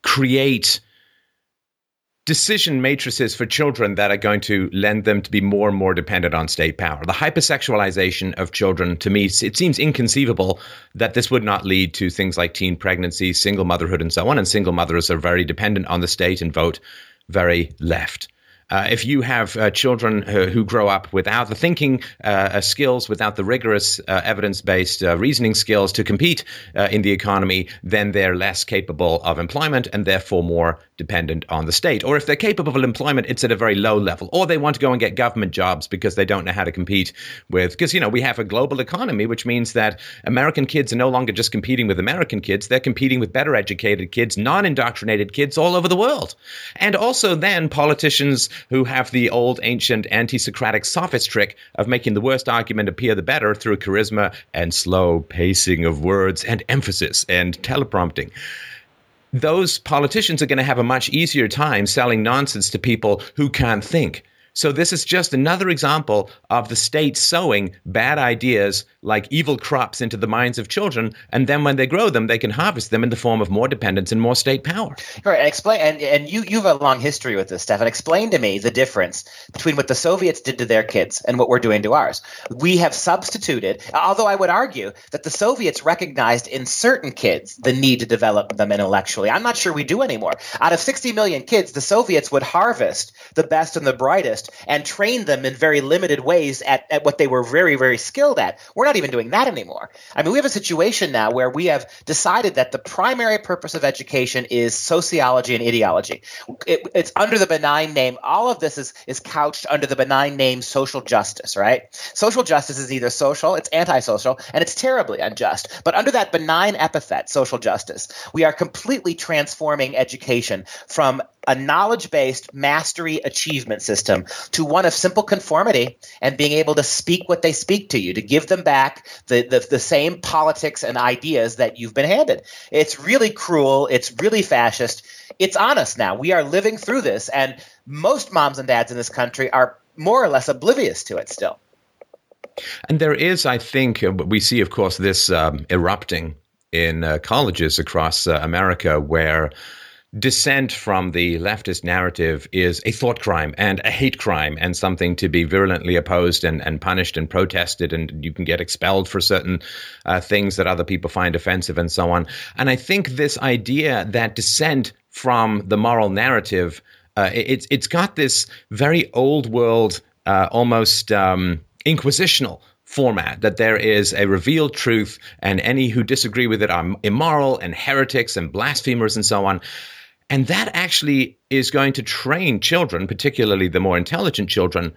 create decision matrices for children that are going to lend them to be more and more dependent on state power. The hypersexualization of children, to me, it seems inconceivable that this would not lead to things like teen pregnancy, single motherhood, and so on. And single mothers are very dependent on the state and vote very left. Uh, if you have uh, children who, who, grow up without the thinking uh, skills, without the rigorous uh, evidence based uh, reasoning skills to compete uh, in the economy, then they're less capable of employment and therefore more dependent on the state. Or if they're capable of employment, it's at a very low level. Or they want to go and get government jobs because they don't know how to compete with, because, you know, we have a global economy, which means that American kids are no longer just competing with American kids, they're competing with better educated kids, non indoctrinated kids all over the world. And also then politicians who have the old ancient anti Socratic sophist trick of making the worst argument appear the better through charisma and slow pacing of words and emphasis and teleprompting those politicians are going to have a much easier time selling nonsense to people who can't think. So this is just another example of the state sowing bad ideas like evil crops into the minds of children, and then when they grow them, they can harvest them in the form of more dependence and more state power. Right. And explain. And, and you you have a long history with this, Stefan. Explain to me the difference between what the Soviets did to their kids and what we're doing to ours. We have substituted. Although I would argue that the Soviets recognized in certain kids the need to develop them intellectually. I'm not sure we do anymore. Out of 60 million kids, the Soviets would harvest the best and the brightest and train them in very limited ways at, at what they were very, very skilled at. We're not even doing that anymore. I mean, we have a situation now where we have decided that the primary purpose of education is sociology and ideology. It, it's under the benign name, all of this is, is couched under the benign name social justice, right? Social justice is either social, it's antisocial, and it's terribly unjust. But under that benign epithet, social justice, we are completely transforming education from a knowledge based mastery achievement system to one of simple conformity and being able to speak what they speak to you, to give them back the, the, the, same politics and ideas that you've been handed. It's really cruel. It's really fascist. It's honest now. We are living through this, and most moms and dads in this country are more or less oblivious to it still. And there is, I think, uh, we see, of course, this um, erupting in uh, colleges across uh, America where dissent from the leftist narrative is a thought crime and a hate crime and something to be virulently opposed and, and punished and protested and you can get expelled for certain uh, things that other people find offensive and so on. And i think this idea that dissent from the moral narrative uh, it, it's got this very old world uh, almost um, inquisitional format that there is a revealed truth and any who disagree with it are immoral and heretics and blasphemers and so on and that actually is going to train children, particularly the more intelligent children,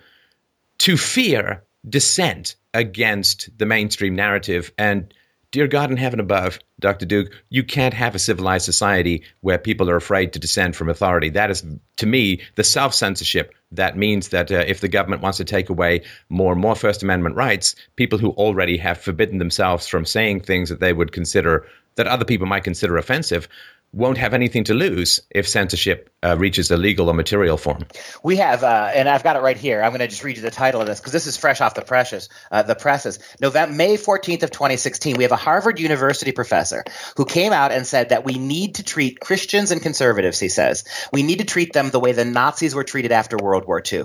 to fear dissent against the mainstream narrative. And dear God in heaven above, Dr. Duke, you can't have a civilized society where people are afraid to dissent from authority. That is, to me, the self censorship that means that uh, if the government wants to take away more and more First Amendment rights, people who already have forbidden themselves from saying things that they would consider, that other people might consider offensive, won't have anything to lose if censorship uh, reaches a legal or material form. We have, uh, and I've got it right here. I'm going to just read you the title of this because this is fresh off the presses. Uh, the presses. November, May 14th of 2016. We have a Harvard University professor who came out and said that we need to treat Christians and conservatives. He says we need to treat them the way the Nazis were treated after World War II.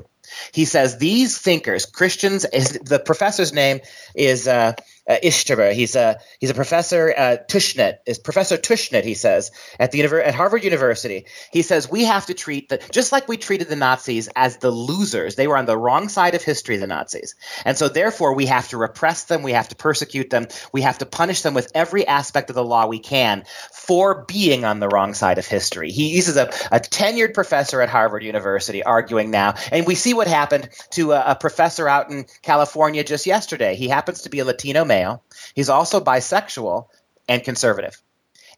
He says these thinkers, Christians, is, the professor's name is uh, uh. He's a he's a professor uh, Tushnet is Professor Tushnet. He says at the at Harvard University. He says we have to treat the just like we treated the Nazis as the losers. They were on the wrong side of history. The Nazis, and so therefore we have to repress them. We have to persecute them. We have to punish them with every aspect of the law we can for being on the wrong side of history. He, he's a, a tenured professor at Harvard University arguing now, and we see what happened to a, a professor out in California just yesterday. He happens to be a Latino male male. He's also bisexual and conservative.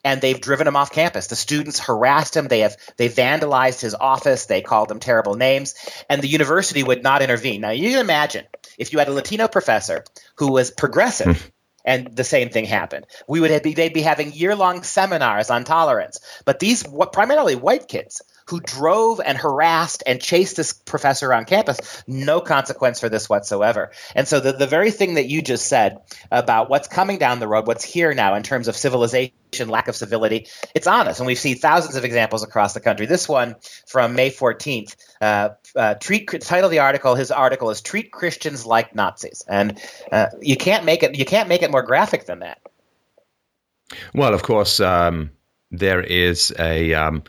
And they've driven him off campus. The students harassed him. They have they vandalized his office. They called him terrible names, and the university would not intervene. Now you can imagine if you had a Latino professor who was progressive. Hmm. and the same thing happened. We would be, they'd be having year long seminars on tolerance. But these what, primarily white kids who drove and harassed and chased this professor on campus, no consequence for this whatsoever. And so the, the very thing that you just said about what's coming down the road, what's here now in terms of civilization lack of civility. It's honest, and we've seen thousands of examples across the country. This one from May 14th. Uh, uh, treat title of the article. His article is "Treat Christians Like Nazis," and uh, you can't make it. You can't make it more graphic than that. Well, of course, um, there is a. Um,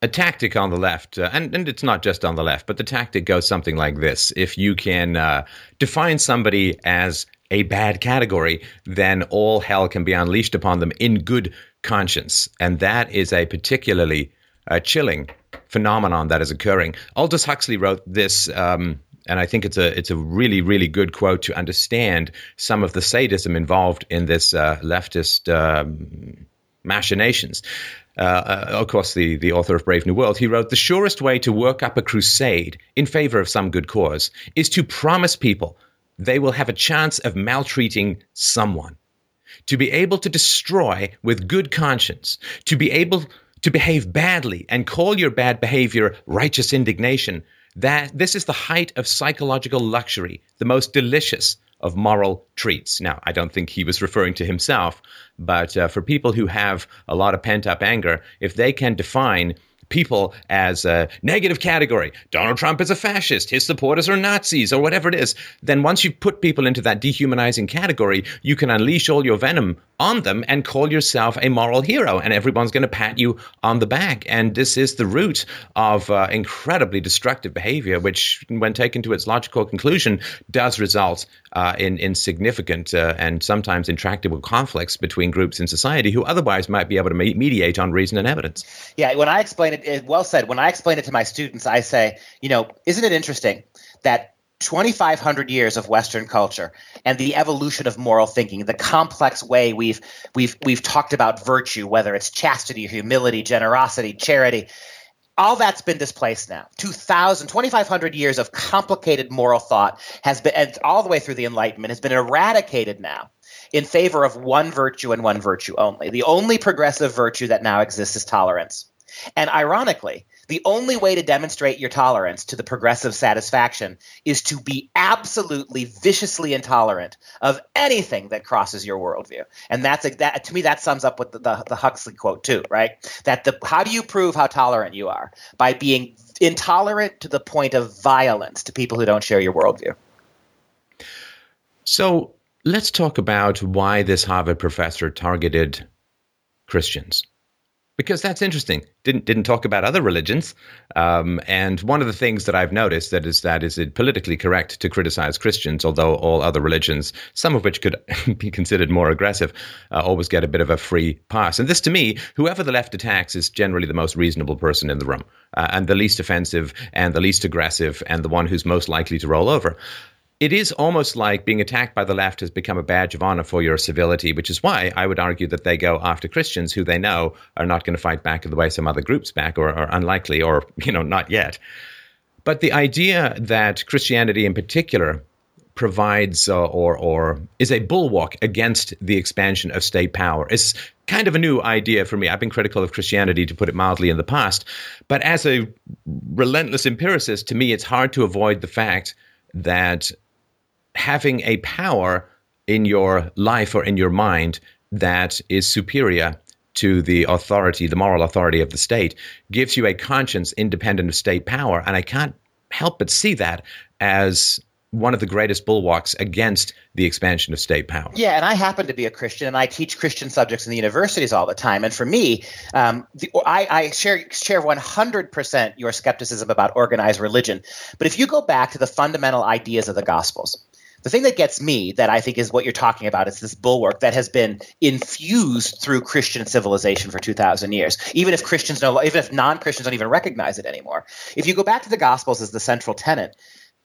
a tactic on the left, uh, and, and it's not just on the left, but the tactic goes something like this. If you can uh, define somebody as a bad category, then all hell can be unleashed upon them in good conscience. And that is a particularly uh, chilling phenomenon that is occurring. Aldous Huxley wrote this. Um, and I think it's a it's a really really good quote to understand some of the sadism involved in this uh, leftist um, machinations. Uh, uh, of course, the, the author of Brave New World, he wrote, The surest way to work up a crusade in favor of some good cause is to promise people they will have a chance of maltreating someone. To be able to destroy with good conscience, to be able to behave badly and call your bad behavior righteous indignation, that this is the height of psychological luxury, the most delicious of moral treats. Now, I don't think he was referring to himself, but uh, for people who have a lot of pent up anger, if they can define people as a negative category. Donald Trump is a fascist. His supporters are Nazis or whatever it is. Then once you put people into that dehumanizing category, you can unleash all your venom on them and call yourself a moral hero, and everyone's going to pat you on the back. And this is the root of uh, incredibly destructive behavior, which, when taken to its logical conclusion, does result uh, in, in significant uh, and sometimes intractable conflicts between groups in society who otherwise might be able to mediate on reason and evidence. Yeah, when I explain it, it, well said. When I explain it to my students, I say, you know, isn't it interesting that 2500 years of western culture and the evolution of moral thinking the complex way we've we've we've talked about virtue whether it's chastity humility generosity charity all that's been displaced now. 2000 2500 years of complicated moral thought has been and all the way through the enlightenment has been eradicated now in favor of one virtue and one virtue only. The only progressive virtue that now exists is tolerance. And ironically the only way to demonstrate your tolerance to the progressive satisfaction is to be absolutely viciously intolerant of anything that crosses your worldview. And that's that to me that sums up with the, the, the Huxley quote too, right? That the how do you prove how tolerant you are by being intolerant to the point of violence to people who don't share your worldview. So let's talk about why this Harvard professor targeted Christians because that's interesting. Didn't didn't talk about other religions, um, and one of the things that I've noticed that is that is it politically correct to criticize Christians, although all other religions, some of which could be considered more aggressive, uh, always get a bit of a free pass. And this, to me, whoever the left attacks is generally the most reasonable person in the room, uh, and the least offensive, and the least aggressive, and the one who's most likely to roll over it is almost like being attacked by the left has become a badge of honor for your civility, which is why I would argue that they go after Christians who they know are not going to fight back in the way some other groups back or are unlikely or, you know, not yet. But the idea that Christianity in particular provides uh, or, or is a bulwark against the expansion of state power is kind of a new idea for me. I've been critical of Christianity, to put it mildly, in the past. But as a relentless empiricist, to me, it's hard to avoid the fact that having a power in your life or in your mind that is superior to the authority, the moral authority of the state, gives you a conscience independent of state power. And I can't help but see that as one of the greatest bulwarks against the expansion of state power. Yeah, and I happen to be a Christian, and I teach Christian subjects in the universities all the time. And for me, um, the, I, I, share share one hundred percent your skepticism about organized religion. But if you go back to the fundamental ideas of the Gospels, the thing that gets me, that I think is what you're talking about, is this bulwark that has been infused through Christian civilization for 2,000 years. Even if Christians no, even if non-Christians don't even recognize it anymore. If you go back to the Gospels as the central tenet,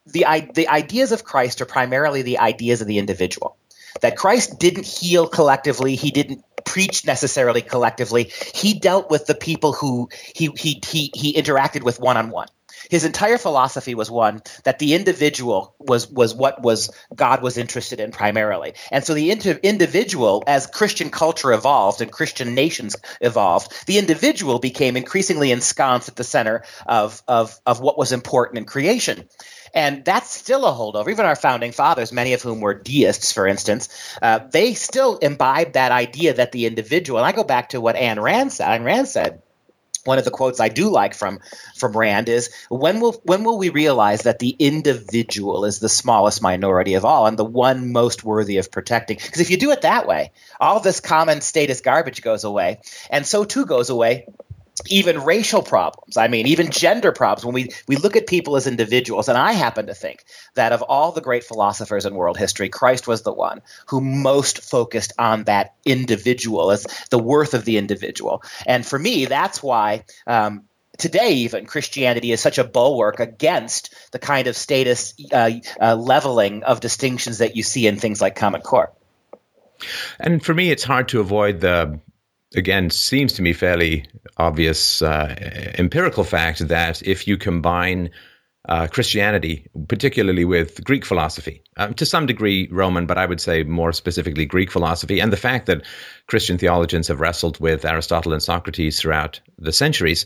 the the ideas of Christ are primarily the ideas of the individual. That Christ didn't heal collectively, he didn't preach necessarily collectively. He dealt with the people who he he he, he interacted with one on one. His entire philosophy was one that the individual was was what was God was interested in primarily. And so the individual, as Christian culture evolved and Christian nations evolved, the individual became increasingly ensconced at the center of, of, of what was important in creation. And that's still a holdover. Even our founding fathers, many of whom were deists, for instance, uh, they still imbibe that idea that the individual, and I go back to what Anne Rand said, Ayn Rand said, one of the quotes I do like from from Rand is when will when will we realize that the individual is the smallest minority of all and the one most worthy of protecting? Because if you do it that way, all this common status garbage goes away, and so too goes away even racial problems. I mean, even gender problems. When we, we look at people as individuals, and I happen to think that of all the great philosophers in world history, Christ was the one who most focused on that individual as the worth of the individual. And for me, that's why. Um, today even christianity is such a bulwark against the kind of status uh, uh, leveling of distinctions that you see in things like common core and for me it's hard to avoid the again seems to me fairly obvious uh, empirical fact that if you combine uh, Christianity, particularly with Greek philosophy, um, to some degree Roman, but I would say more specifically Greek philosophy, and the fact that Christian theologians have wrestled with Aristotle and Socrates throughout the centuries,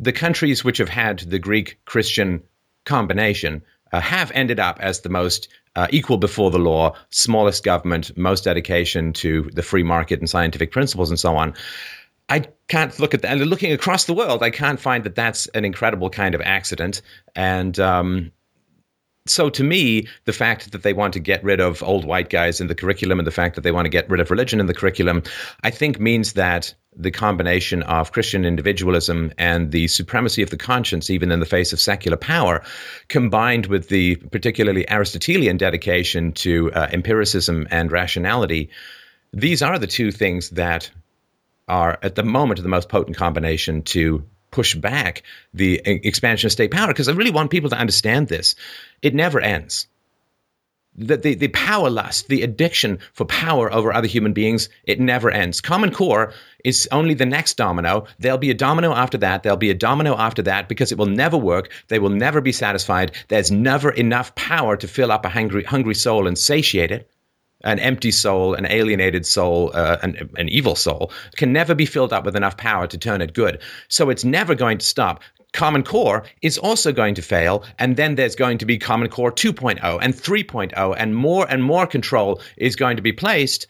the countries which have had the Greek Christian combination uh, have ended up as the most uh, equal before the law, smallest government, most dedication to the free market and scientific principles and so on. I can't look at that. And looking across the world, I can't find that that's an incredible kind of accident. And um, so to me, the fact that they want to get rid of old white guys in the curriculum and the fact that they want to get rid of religion in the curriculum, I think means that the combination of Christian individualism and the supremacy of the conscience, even in the face of secular power, combined with the particularly Aristotelian dedication to uh, empiricism and rationality, these are the two things that are at the moment the most potent combination to push back the expansion of state power because I really want people to understand this. It never ends. The, the, the power lust, the addiction for power over other human beings, it never ends. Common Core is only the next domino. There'll be a domino after that. There'll be a domino after that because it will never work. They will never be satisfied. There's never enough power to fill up a hungry, hungry soul and satiate it an empty soul, an alienated soul, uh, an, an evil soul, can never be filled up with enough power to turn it good. So it's never going to stop. Common Core is also going to fail, and then there's going to be Common Core 2.0 and 3.0, and more and more control is going to be placed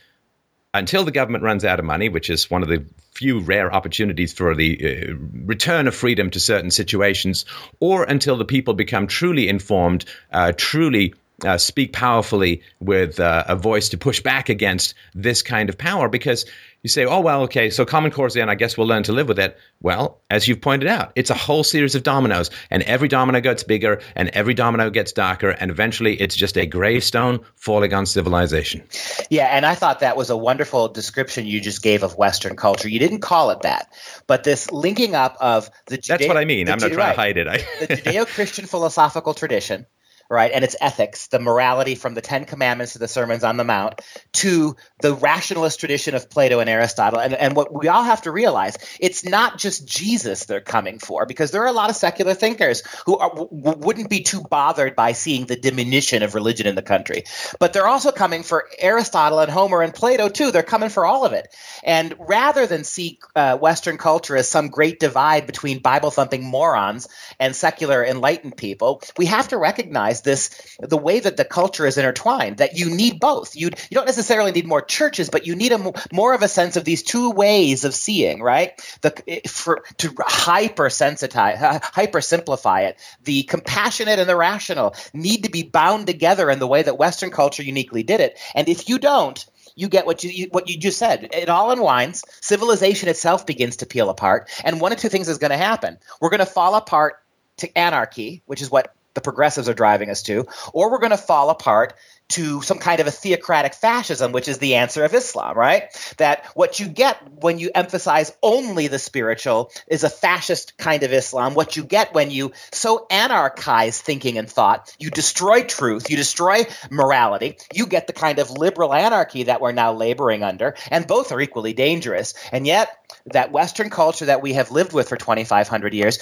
until the government runs out of money, which is one of the few rare opportunities for the uh, return of freedom to certain situations, or until the people become truly informed, uh, truly uh, speak powerfully with uh, a voice to push back against this kind of power because you say, oh, well, okay, so Common Core's in, I guess we'll learn to live with it. Well, as you've pointed out, it's a whole series of dominoes, and every domino gets bigger, and every domino gets darker, and eventually it's just a gravestone falling on civilization. Yeah, and I thought that was a wonderful description you just gave of Western culture. You didn't call it that, but this linking up of the Judeo- That's what I mean. I'm not trying to hide it. I- the Judeo Christian philosophical tradition right, and its ethics, the morality from the Ten Commandments to the Sermons on the Mount, to the rationalist tradition of Plato and Aristotle. And, and what we all have to realize, it's not just Jesus they're coming for, because there are a lot of secular thinkers who are, w- wouldn't be too bothered by seeing the diminution of religion in the country. But they're also coming for Aristotle and Homer and Plato, too. They're coming for all of it. And rather than see uh, Western culture as some great divide between Bible thumping morons and secular enlightened people, we have to recognize this the way that the culture is intertwined that you need both you you don't necessarily need more churches but you need a more of a sense of these two ways of seeing right the for to hyper sensitize hyper simplify it the compassionate and the rational need to be bound together in the way that western culture uniquely did it and if you don't you get what you, what you just said. It all unwinds. Civilization itself begins to peel apart, and one of two things is going to happen. We're going to fall apart to anarchy, which is what the progressives are driving us to, or we're going to fall apart to some kind of a theocratic fascism, which is the answer of Islam, right? That what you get when you emphasize only the spiritual is a fascist kind of Islam. What you get when you so anarchize thinking and thought, you destroy truth, you destroy morality, you get the kind of liberal anarchy that we're now laboring under, and both are equally dangerous. And yet, that Western culture that we have lived with for 2,500 years,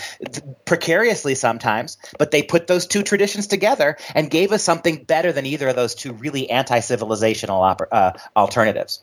precariously sometimes, but they put those two traditions together and gave us something better than either of those two really anti civilizational uh, alternatives.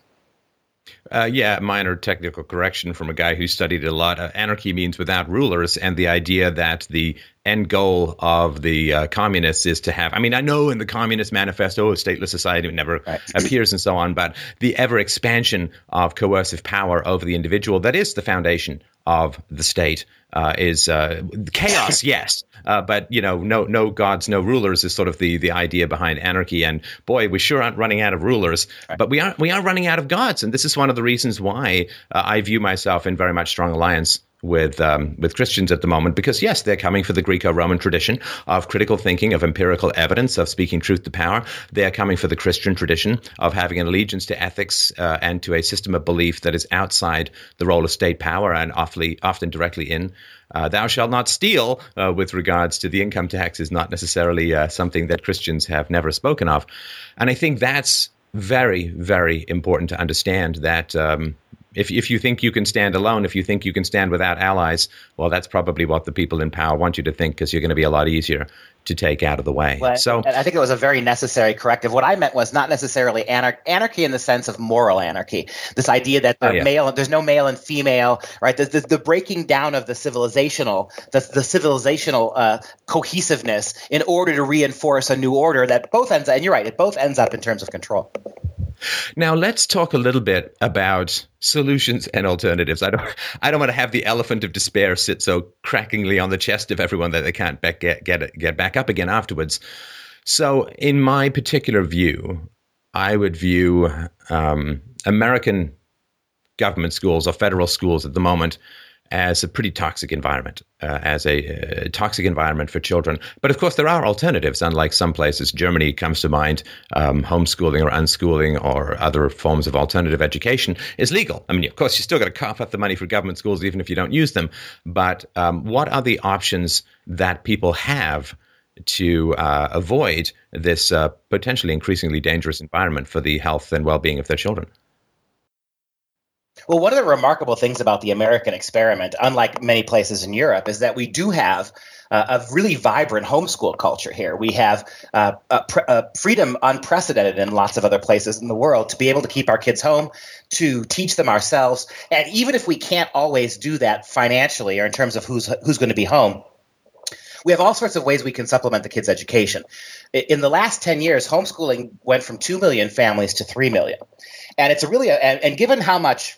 Uh, yeah, minor technical correction from a guy who studied a lot. Uh, anarchy means without rulers, and the idea that the end goal of the uh, communists is to have. I mean, I know in the Communist Manifesto, a stateless society never right. appears and so on, but the ever expansion of coercive power over the individual that is the foundation of the state uh, is uh, chaos, yes, uh, but you know, no, no gods, no rulers is sort of the the idea behind anarchy. And boy, we sure aren't running out of rulers, right. but we are we are running out of gods, and this is one of the reasons why uh, I view myself in very much strong alliance with um, with Christians at the moment because yes, they're coming for the Greco-Roman tradition of critical thinking, of empirical evidence, of speaking truth to power. They are coming for the Christian tradition of having an allegiance to ethics uh, and to a system of belief that is outside the role of state power and awfully, often directly in. Uh, thou shalt not steal, uh, with regards to the income tax, is not necessarily uh, something that Christians have never spoken of, and I think that's very, very important to understand that. Um, if, if you think you can stand alone, if you think you can stand without allies, well, that's probably what the people in power want you to think because you're going to be a lot easier to take out of the way. Well, so I think it was a very necessary corrective. What I meant was not necessarily anar- anarchy in the sense of moral anarchy. This idea that oh, yeah. male, there's no male and female, right? The, the, the breaking down of the civilizational, the, the civilizational uh, cohesiveness in order to reinforce a new order that both ends. And you're right, it both ends up in terms of control. Now let's talk a little bit about solutions and alternatives. I don't I don't want to have the elephant of despair sit so crackingly on the chest of everyone that they can't back, get get get back up again afterwards. So, in my particular view, I would view um, American government schools or federal schools at the moment as a pretty toxic environment, uh, as a, a, toxic environment for children. But of course, there are alternatives. Unlike some places, Germany comes to mind. Um, homeschooling or unschooling or other forms of alternative education is legal. I mean, of course, you still got to cough up the money for government schools, even if you don't use them. But um, what are the options that people have? To uh, avoid this uh, potentially increasingly dangerous environment for the health and well being of their children. Well, one of the remarkable things about the American experiment, unlike many places in Europe, is that we do have uh, a really vibrant homeschool culture here. We have uh, a, pr- a freedom unprecedented in lots of other places in the world to be able to keep our kids home, to teach them ourselves, and even if we can't always do that financially or in terms of who's who's going to be home, we have all sorts of ways we can supplement the kids' education. In the last 10 years, homeschooling went from 2 million families to 3 million. And it's a really, and, and given how much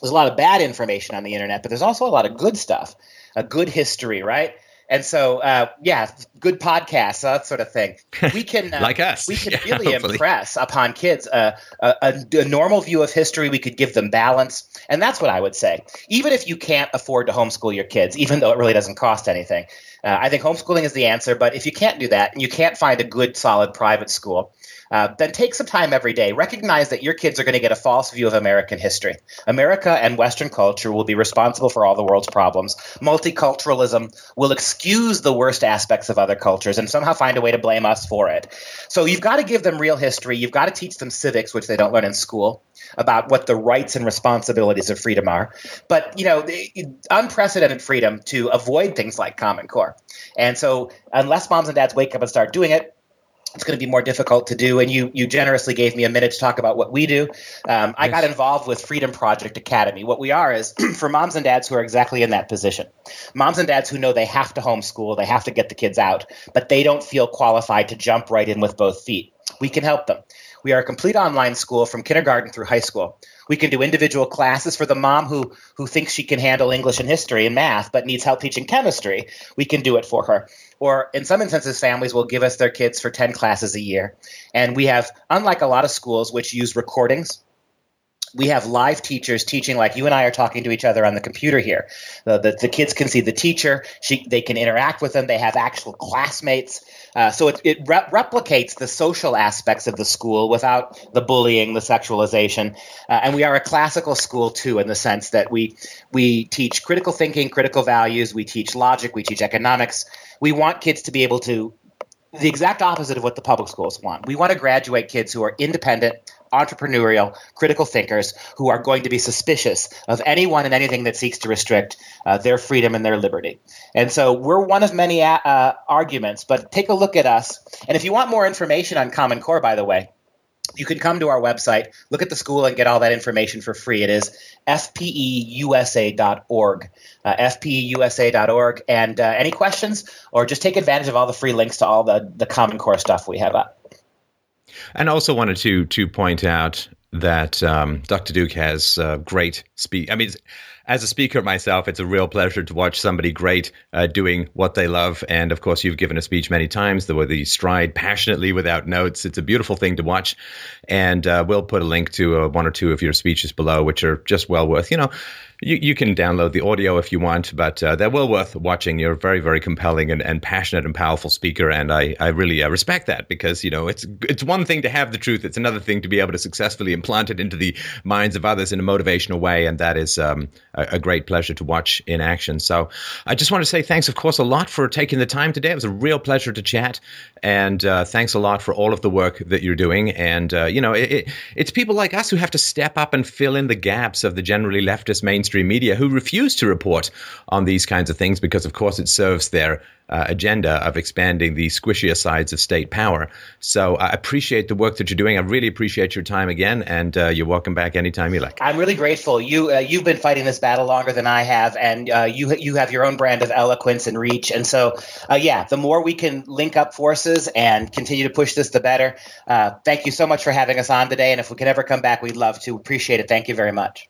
there's a lot of bad information on the internet, but there's also a lot of good stuff, a good history, right? And so, uh, yeah, good podcasts, that sort of thing. We can uh, like us. We can yeah, really hopefully. impress upon kids uh, a, a, a, normal view of history. We could give them balance, and that's what I would say. Even if you can't afford to homeschool your kids, even though it really doesn't cost anything, uh, I think homeschooling is the answer. But if you can't do that, and you can't find a good, solid private school, uh, then take some time every day. Recognize that your kids are going to get a false view of American history. America and Western culture will be responsible for all the world's problems. Multiculturalism will excuse the worst aspects of other cultures and somehow find a way to blame us for it. So you've got to give them real history. You've got to teach them civics, which they don't learn in school about what the rights and responsibilities of freedom are. But, you know, unprecedented freedom to avoid things like Common Core. And so, unless moms and dads wake up and start doing it, it's going to be more difficult to do. And you you generously gave me a minute to talk about what we do. Um, I got involved with FreedomProject Academy. What we are is for moms and dads who are exactly in that position. Moms and dads who know they have to homeschool, they have to get the kids out, but they don't feel qualified to jump right in with both feet. We can help them. We are a complete online school from kindergarten through high school. We can do individual classes for the mom who who thinks she can handle English and history and math but needs help teaching chemistry. We can do it for her. Or in some instances, families will give us their kids for 10 classes a year. And we have, unlike a lot of schools which use recordings, we have live teachers teaching like you and I are talking to each other on the computer here. The, the, the kids can see the teacher. She, they can interact with them. They have actual classmates. Uh, so it, it re- replicates the social aspects of the school without the bullying, the sexualization. Uh, and we are a classical school too, in the sense that we we teach critical thinking, critical values. We teach logic. We teach economics. We want kids to be able to the exact opposite of what the public schools want. We want to graduate kids who are independent, entrepreneurial, critical thinkers who are going to be suspicious of anyone and anything that seeks to restrict uh, their freedom and their liberty. And so we're one of many uh, arguments, but take a look at us. And if you want more information on Common Core, by the way, you can come to our website, look at the school, and get all that information for free. It is fpeusa.org, uh, fpeusa.org. And uh, any questions, or just take advantage of all the free links to all the, the Common Core stuff we have up. And also wanted to to point out that um, Dr. Duke has uh, great speak. I mean, as a speaker myself, it's a real pleasure to watch somebody great uh, doing what they love. And of course, you've given a speech many times, the way you stride passionately without notes. It's a beautiful thing to watch. And uh, we'll put a link to uh, one or two of your speeches below, which are just well worth, you know, you, you can download the audio if you want, but uh, they're well worth watching. You're a very, very compelling and, and passionate and powerful speaker, and I, I really uh, respect that because you know it's it's one thing to have the truth, it's another thing to be able to successfully implant it into the minds of others in a motivational way, and that is um, a, a, great pleasure to watch in action. So I just want to say thanks, of course, a lot for taking the time today. It was a real pleasure to chat, and uh, thanks a lot for all of the work that you're doing. And uh, you know, it, it, it's people like us who have to step up and fill in the gaps of the generally leftist mainstream mainstream media who refuse to report on these kinds of things because, of course, it serves their uh, agenda of expanding the squishier sides of state power. So I appreciate the work that you're doing. I really appreciate your time again, and uh, you're welcome back anytime you like. I'm really grateful. You uh, you've been fighting this battle longer than I have, and uh, you you have your own brand of eloquence and reach. And so, uh, yeah, the more we can link up forces and continue to push this, the better. Uh, thank you so much for having us on today, and if we can ever come back, we'd love to. Appreciate it. Thank you very much.